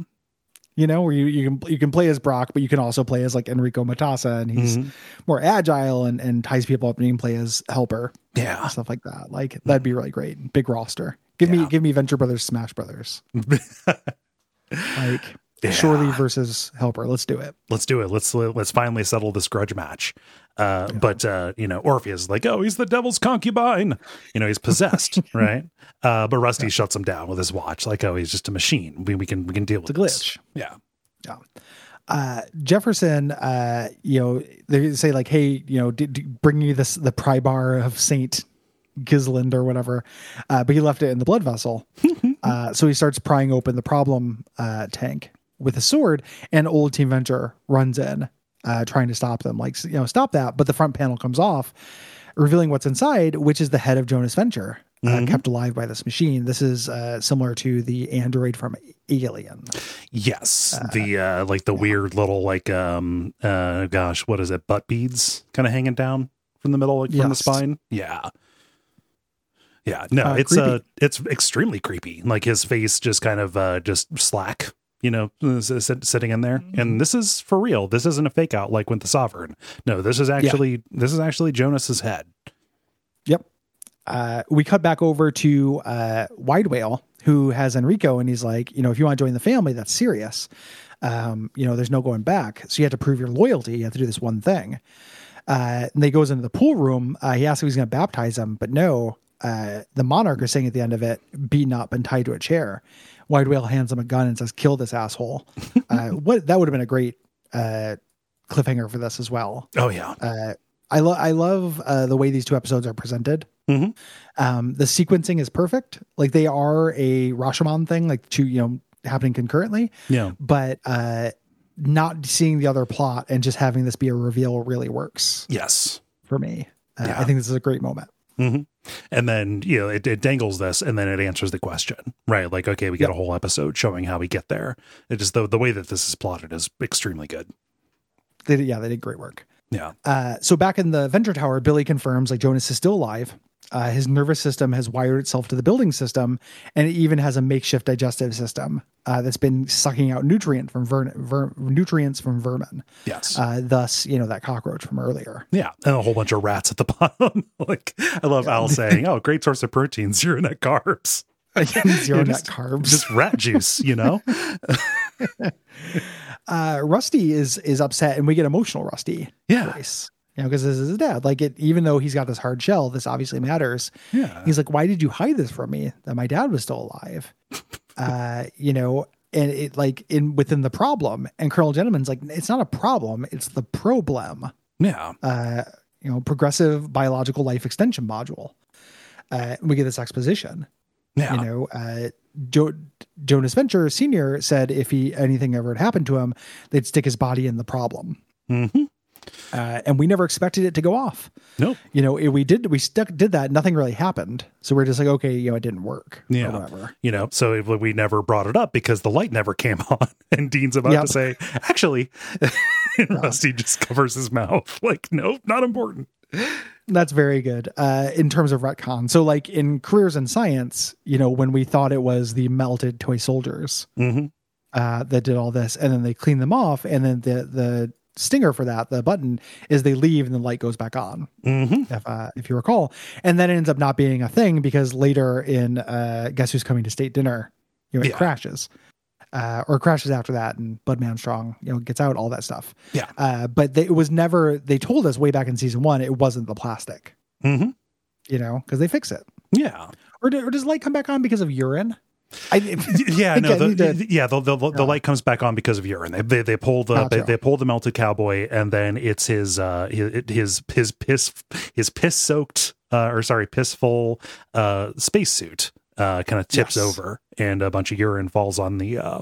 You know, where you, you can you can play as Brock, but you can also play as like Enrico Matassa, and he's Mhm. more agile and, and ties people up, and you can play as Helper, Yeah. stuff like that. Like that'd be really great. Big roster. Give Yeah. me give me Venture Brothers, Smash Brothers, <laughs> like Yeah. Shorely versus Helper. Let's do it. Let's do it. Let's let's finally settle this grudge match. Uh, But uh, you know, Orpheus is like, oh, he's the devil's concubine. You know, he's possessed, <laughs> right? Uh, but Rusty shuts him down with his watch, like, oh, he's just a machine. We, we can we can deal with the glitch. Yeah. Yeah. Uh, Jefferson, uh, you know, they say like, "Hey, you know, did, did bring you this the pry bar of Saint Gisland or whatever," uh, but he left it in the blood vessel. <laughs> uh, so he starts prying open the problem uh, tank with a sword, and old Team Venture runs in, uh, trying to stop them. Like, you know, stop that. But the front panel comes off, revealing what's inside, which is the head of Jonas Venture. Uh, kept alive by this machine. This is uh, similar to the android from Alien. Yes. the uh, like the weird little like um uh gosh, what is it? Butt beads kind of hanging down from the middle, like from the spine. Yeah. Yeah, no, Uh, it's uh it's extremely creepy. Like his face just kind of uh just slack, you know, sitting in there. Mm-hmm. And this is for real. This isn't a fake out like with the sovereign. No, this is actually this is actually Jonas's head. Yep. Uh, we cut back over to uh, Wide Wale, who has Enrico, and he's like, you know, if you want to join the family, that's serious. Um, you know, there's no going back. So you have to prove your loyalty. You have to do this one thing. Uh, and they goes into the pool room. Uh, he asks if he's going to baptize him, but no. Uh, the monarch is saying at the end of it, beaten up and tied to a chair. Wide Wale hands him a gun and says, "Kill this asshole." <laughs> uh, what that would have been a great uh, cliffhanger for this as well Oh yeah. uh, I love I love uh, the way these two episodes are presented. Mhm. Um, the sequencing is perfect. Like they are a Rashomon thing, like two you know happening concurrently. Yeah. But uh, not seeing the other plot and just having this be a reveal really works Yes. for me. Uh, Yeah. I think this is a great moment. Hmm And then, you know, it, it dangles this and then it answers the question, right? Like, okay, we get a whole episode showing how we get there. It just, the, the way that this is plotted is extremely good. They did, yeah, they did great work. Yeah. Uh, so back in the Venture Tower, Billy confirms like Jonas is still alive. Uh, his nervous system has wired itself to the building system, and it even has a makeshift digestive system uh, that's been sucking out nutrient from ver- ver- nutrients from vermin. Yes. Uh, thus, you know that cockroach from earlier. yeah. And a whole bunch of rats at the <laughs> bottom. like, I love Al saying, oh, great source of protein, <laughs> zero net carbs. <laughs> Zero Yeah, net just- carbs. Just rat juice, you know? Uh, Rusty is is upset, and we get emotional Rusty. Yeah. voice. You know, because this is his dad. Like it, even though he's got this hard shell, this obviously matters. Yeah. He's like, "Why did you hide this from me? That my dad was still alive." <laughs> uh, you know, and it like in within the problem. And Colonel Gentleman's like, "It's not a problem. It's the problem." Yeah. Uh, you know, progressive biological life extension module. Uh, we get this exposition. Yeah. You know, uh, jo- Jonas Venture Senior said if he anything ever had happened to him, they'd stick his body in the problem. hmm uh, and we never expected it to go off. Nope. You know, it, we did we stuck did that. Nothing really happened. So we're just like, okay, you know, it didn't work. or Yeah. whatever. You know, so it, we never brought it up because the light never came <laughs> on. And Dean's about Yep. to say, actually, <laughs> and Rusty just covers his mouth like, nope, not important. That's very good uh, in terms of retcon. So, like in careers in science, you know, when we thought it was the melted toy soldiers Mhm. uh, that did all this, and then they clean them off, and then the the stinger for that, the button, is they leave and the light goes back on. Mhm. If uh, if you recall, and then it ends up not being a thing because later in uh, Guess Who's Coming to State Dinner, you know, it Yeah. crashes. Uh, or crashes after that, and Bud Manstrong, you know, gets out all that stuff. Yeah. Uh, but they, it was never. They told us way back in season one it wasn't the plastic Mhm. you know, because they fix it. Yeah. Or, do, or does light come back on because of urine? I, <laughs> Yeah, no, the, to- yeah, the, the, the light comes back on because of urine. They they, they pull the Gotcha. they, they pull the melted cowboy, and then it's his uh his his his piss his piss soaked uh or sorry piss full uh spacesuit uh kind of tips Yes. over, and a bunch of urine falls on the uh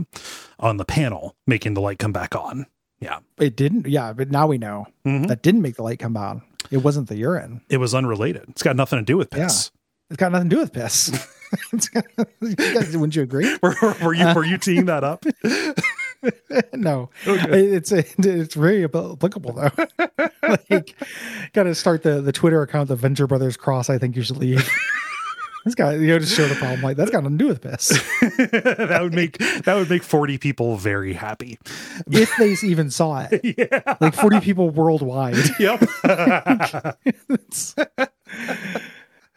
on the panel, making the light come back on. Yeah, it didn't. Yeah, but now we know Mhm. that didn't make the light come on. It wasn't the urine. it was unrelated. It's got nothing to do with Yeah. piss. It's got nothing to do with piss. It's <laughs> got- you guys, wouldn't you agree? <laughs> Were, were you were you teeing that up? <laughs> no, it's it's very applicable though. like, got to start the the Twitter account, the Venture Brothers Cross. I think you should leave. It's got you know just show the problem. Like that's got nothing to do with piss. <laughs> that would make that would make forty people very happy. if they even saw it, <laughs> Yeah. like forty people worldwide. Yep. <laughs>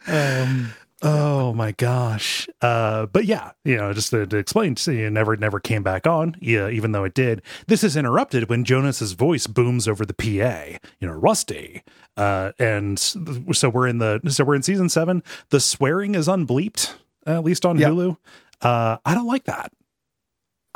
Um, Oh my gosh. Uh, but yeah, you know, just to, to explain, so it never, never came back on. Yeah, even though it did. This is interrupted when Jonas's voice booms over the PA. You know, Rusty. Uh, and so we're in the so we're in season seven. The swearing is unbleeped, at least on Yeah. Hulu. Uh, I don't like that.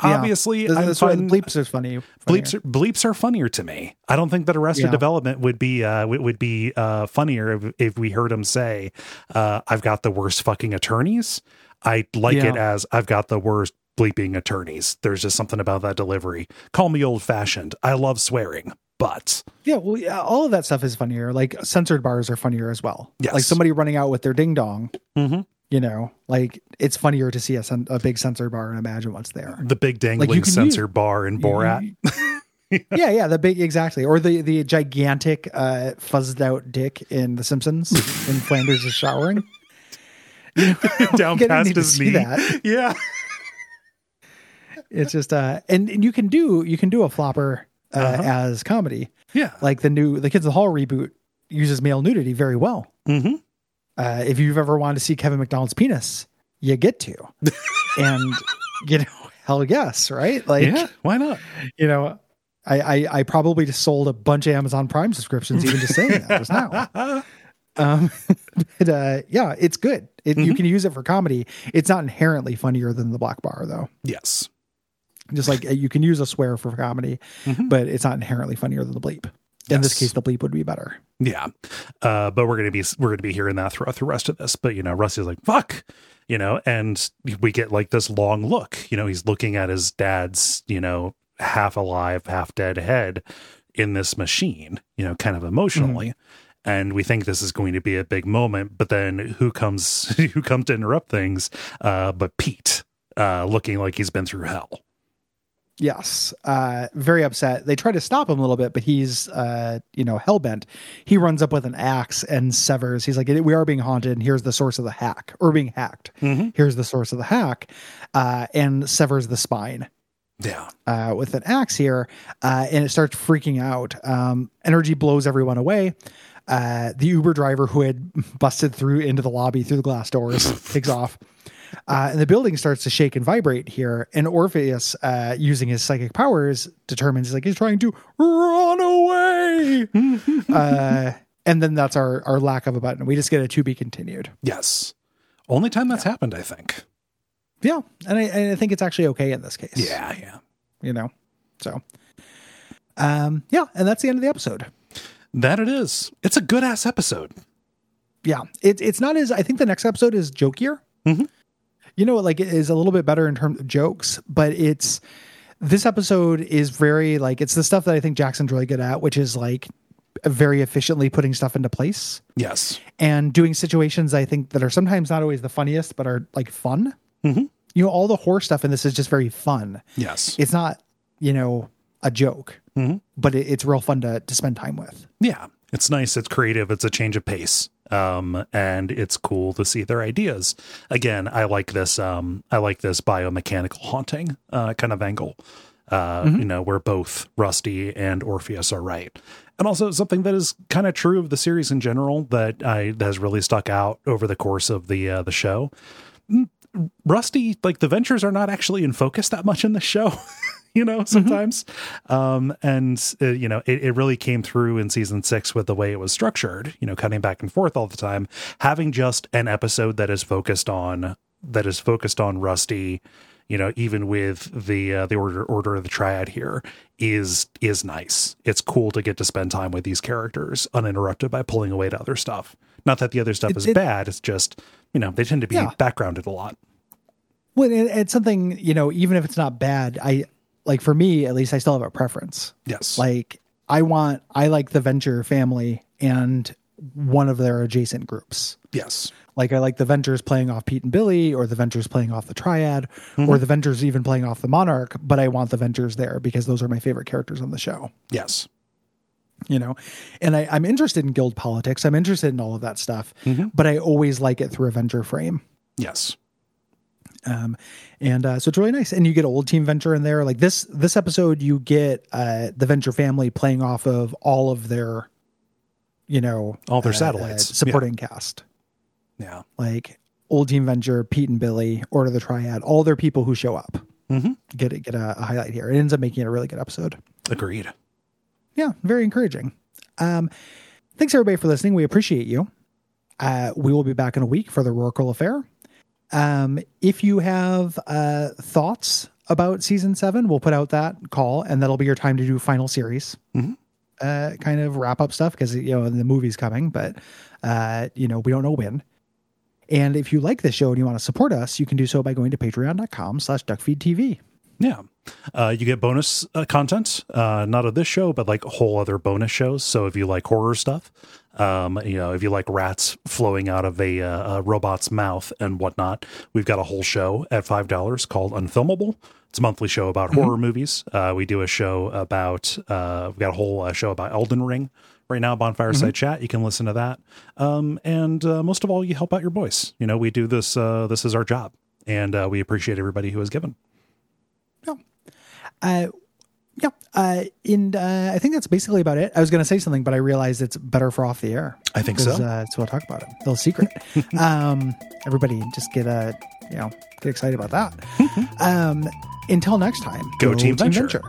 Yeah. Obviously, the, I'm bleeps is funny. bleeps are, bleeps are funnier to me. I don't think that Arrested Yeah. Development would be uh would, be uh funnier if, if we heard him say, uh, "I've got the worst fucking attorneys." I like it as I've got the worst bleeping attorneys. There's just something about that delivery. Call me old fashioned. I love swearing, but Yeah, well, yeah, all of that stuff is funnier. Like censored bars are funnier as well. Yes. Like somebody running out with their ding dong. Mhm. You know, like it's funnier to see a, cen- a big censored bar and imagine what's there. the big dangling can use- censor bar in Borat. <laughs> yeah, yeah, the big exactly, or the the gigantic uh, fuzzed out dick in The Simpsons when <laughs> Flanders is showering. <laughs> down past his knee. that. Yeah. It's just uh, and, and you can do you can do a flopper uh, Uh-huh. as comedy, Yeah. like the new the Kids in the Hall reboot uses male nudity very well. hmm uh, if you've ever wanted to see Kevin McDonald's penis, you get to. <laughs> and you know, hell yes, right? Like yeah. Why not? you know, I, I I probably just sold a bunch of Amazon Prime subscriptions even just saying that just now. <laughs> Um, <laughs> but uh, yeah, it's good. It, You can use it for comedy. It's not inherently funnier than the Black Bar though. Yes. Just like uh, you can use a swear for comedy, but it's not inherently funnier than the bleep. In this case, the bleep would be better. Yeah. Uh, but we're gonna be we're gonna be hearing that throughout the rest of this. But you know, Rusty's like, fuck, you know, and we get like this long look. You know, he's looking at his dad's, you know, half alive, half dead head in this machine, you know, kind of emotionally. And we think this is going to be a big moment, but then who comes <laughs> who comes to interrupt things? Uh, but Pete, uh, looking like he's been through hell. Yes, uh, very upset. They try to stop him a little bit, but he's, uh, you know, hell bent. He runs up with an axe and severs. He's like, "We are being haunted, and here's the source of the hack, or being hacked. Here's the source of the hack," uh, and severs the spine Yeah. uh, with an axe here, uh, and it starts freaking out. Um, energy blows everyone away. Uh, the Uber driver who had busted through into the lobby through the glass doors <laughs> takes off. Uh, and the building starts to shake and vibrate here. And Orpheus, uh, using his psychic powers, determines like he's trying to run away. <laughs> uh, and then that's our our lack of a button. We just get a to be continued. Yes. Only time that's happened, I think. Yeah, and I, and I think it's actually okay in this case. Yeah. Yeah. you know. So, um, yeah, and that's the end of the episode. That it is. It's a good ass episode. Yeah, it's it's not as I think the next episode is jokier. Mhm. You know, like it is a little bit better in terms of jokes, but it's this episode is very like it's the stuff that I think Jackson's really good at, which is like very efficiently putting stuff into place Yes. and doing situations I think that are sometimes not always the funniest, but are like fun. Mm-hmm. You know, all the horror stuff in this is just very fun. Yes. It's not, you know, a joke, but it, it's real fun to to spend time with. Yeah, it's nice. It's creative. It's a change of pace. Um, and it's cool to see their ideas. Again, I like this. Um, I like this biomechanical haunting uh, kind of angle. Uh, You know, where both Rusty and Orpheus are right, and also something that is kind of true of the series in general that I that has really stuck out over the course of the uh, the show. Mm, Rusty, like the ventures are not actually in focus that much in the show. <laughs> <laughs> you know, sometimes. Um, and, uh, you know, it, it really came through in season six with the way it was structured, you know, cutting back and forth all the time. Having just an episode that is focused on, that is focused on Rusty, you know, even with the uh, the order order of the triad here is is nice. It's cool to get to spend time with these characters uninterrupted by pulling away to other stuff. Not that the other stuff It- is it- bad. It's just you know they tend to be Yeah. backgrounded a lot. Well, it, it's something you know, even if it's not bad, I like for me at least, I still have a preference. Yes, Like I want, I like the Venture family and one of their adjacent groups. yes, Like I like the Ventures playing off Pete and Billy, or the Ventures playing off the Triad, mm-hmm. or the Ventures even playing off the Monarch. But I want the Ventures there because those are my favorite characters on the show. yes, You know, and I, I'm interested in guild politics. I'm interested in all of that stuff, mm-hmm. but I always like it through a Venture frame. yes. Um, and uh, so it's really nice. And you get old team Venture in there. Like this this episode, you get uh, the Venture family playing off of all of their, you know, All their uh, satellites. supporting cast. Yeah. Like old team Venture, Pete and Billy, Order the Triad, all their people who show up. Mhm. Get it, get a, a highlight here. It ends up making it a really good episode. Agreed. Yeah, very encouraging. Um, thanks everybody for listening. We appreciate you. Uh, we will be back in a week for the Rorqual Affair. Um, if you have uh, thoughts about season seven, we'll put out that call, and that'll be your time to do final series, uh, kind of wrap up stuff because you know the movie's coming, but uh, you know we don't know when. And if you like this show and you want to support us, you can do so by going to patreon.com slash duckfeedtv. Yeah. Uh, you get bonus uh, content, uh, not of this show, but like whole other bonus shows. So if you like horror stuff, um, you know, if you like rats flowing out of a, uh, a robot's mouth and whatnot, we've got a whole show at $5 called Unfilmable. It's a monthly show about horror movies. Uh, we do a show about, uh, we've got a whole uh, show about Elden Ring right now, Bonfireside Chat. You can listen to that. Um, and uh, most of all, you help out your boys. You know, we do this, uh, this is our job. And uh, we appreciate everybody who has given. Yeah. Uh, yeah. Uh, and uh, I think that's basically about it. I was going to say something, but I realized it's better for off the air. I think so. Uh, so we'll talk about it. little secret. <laughs> um, everybody just get a you know, get excited about that. <laughs> um, until next time, Go Team Venture.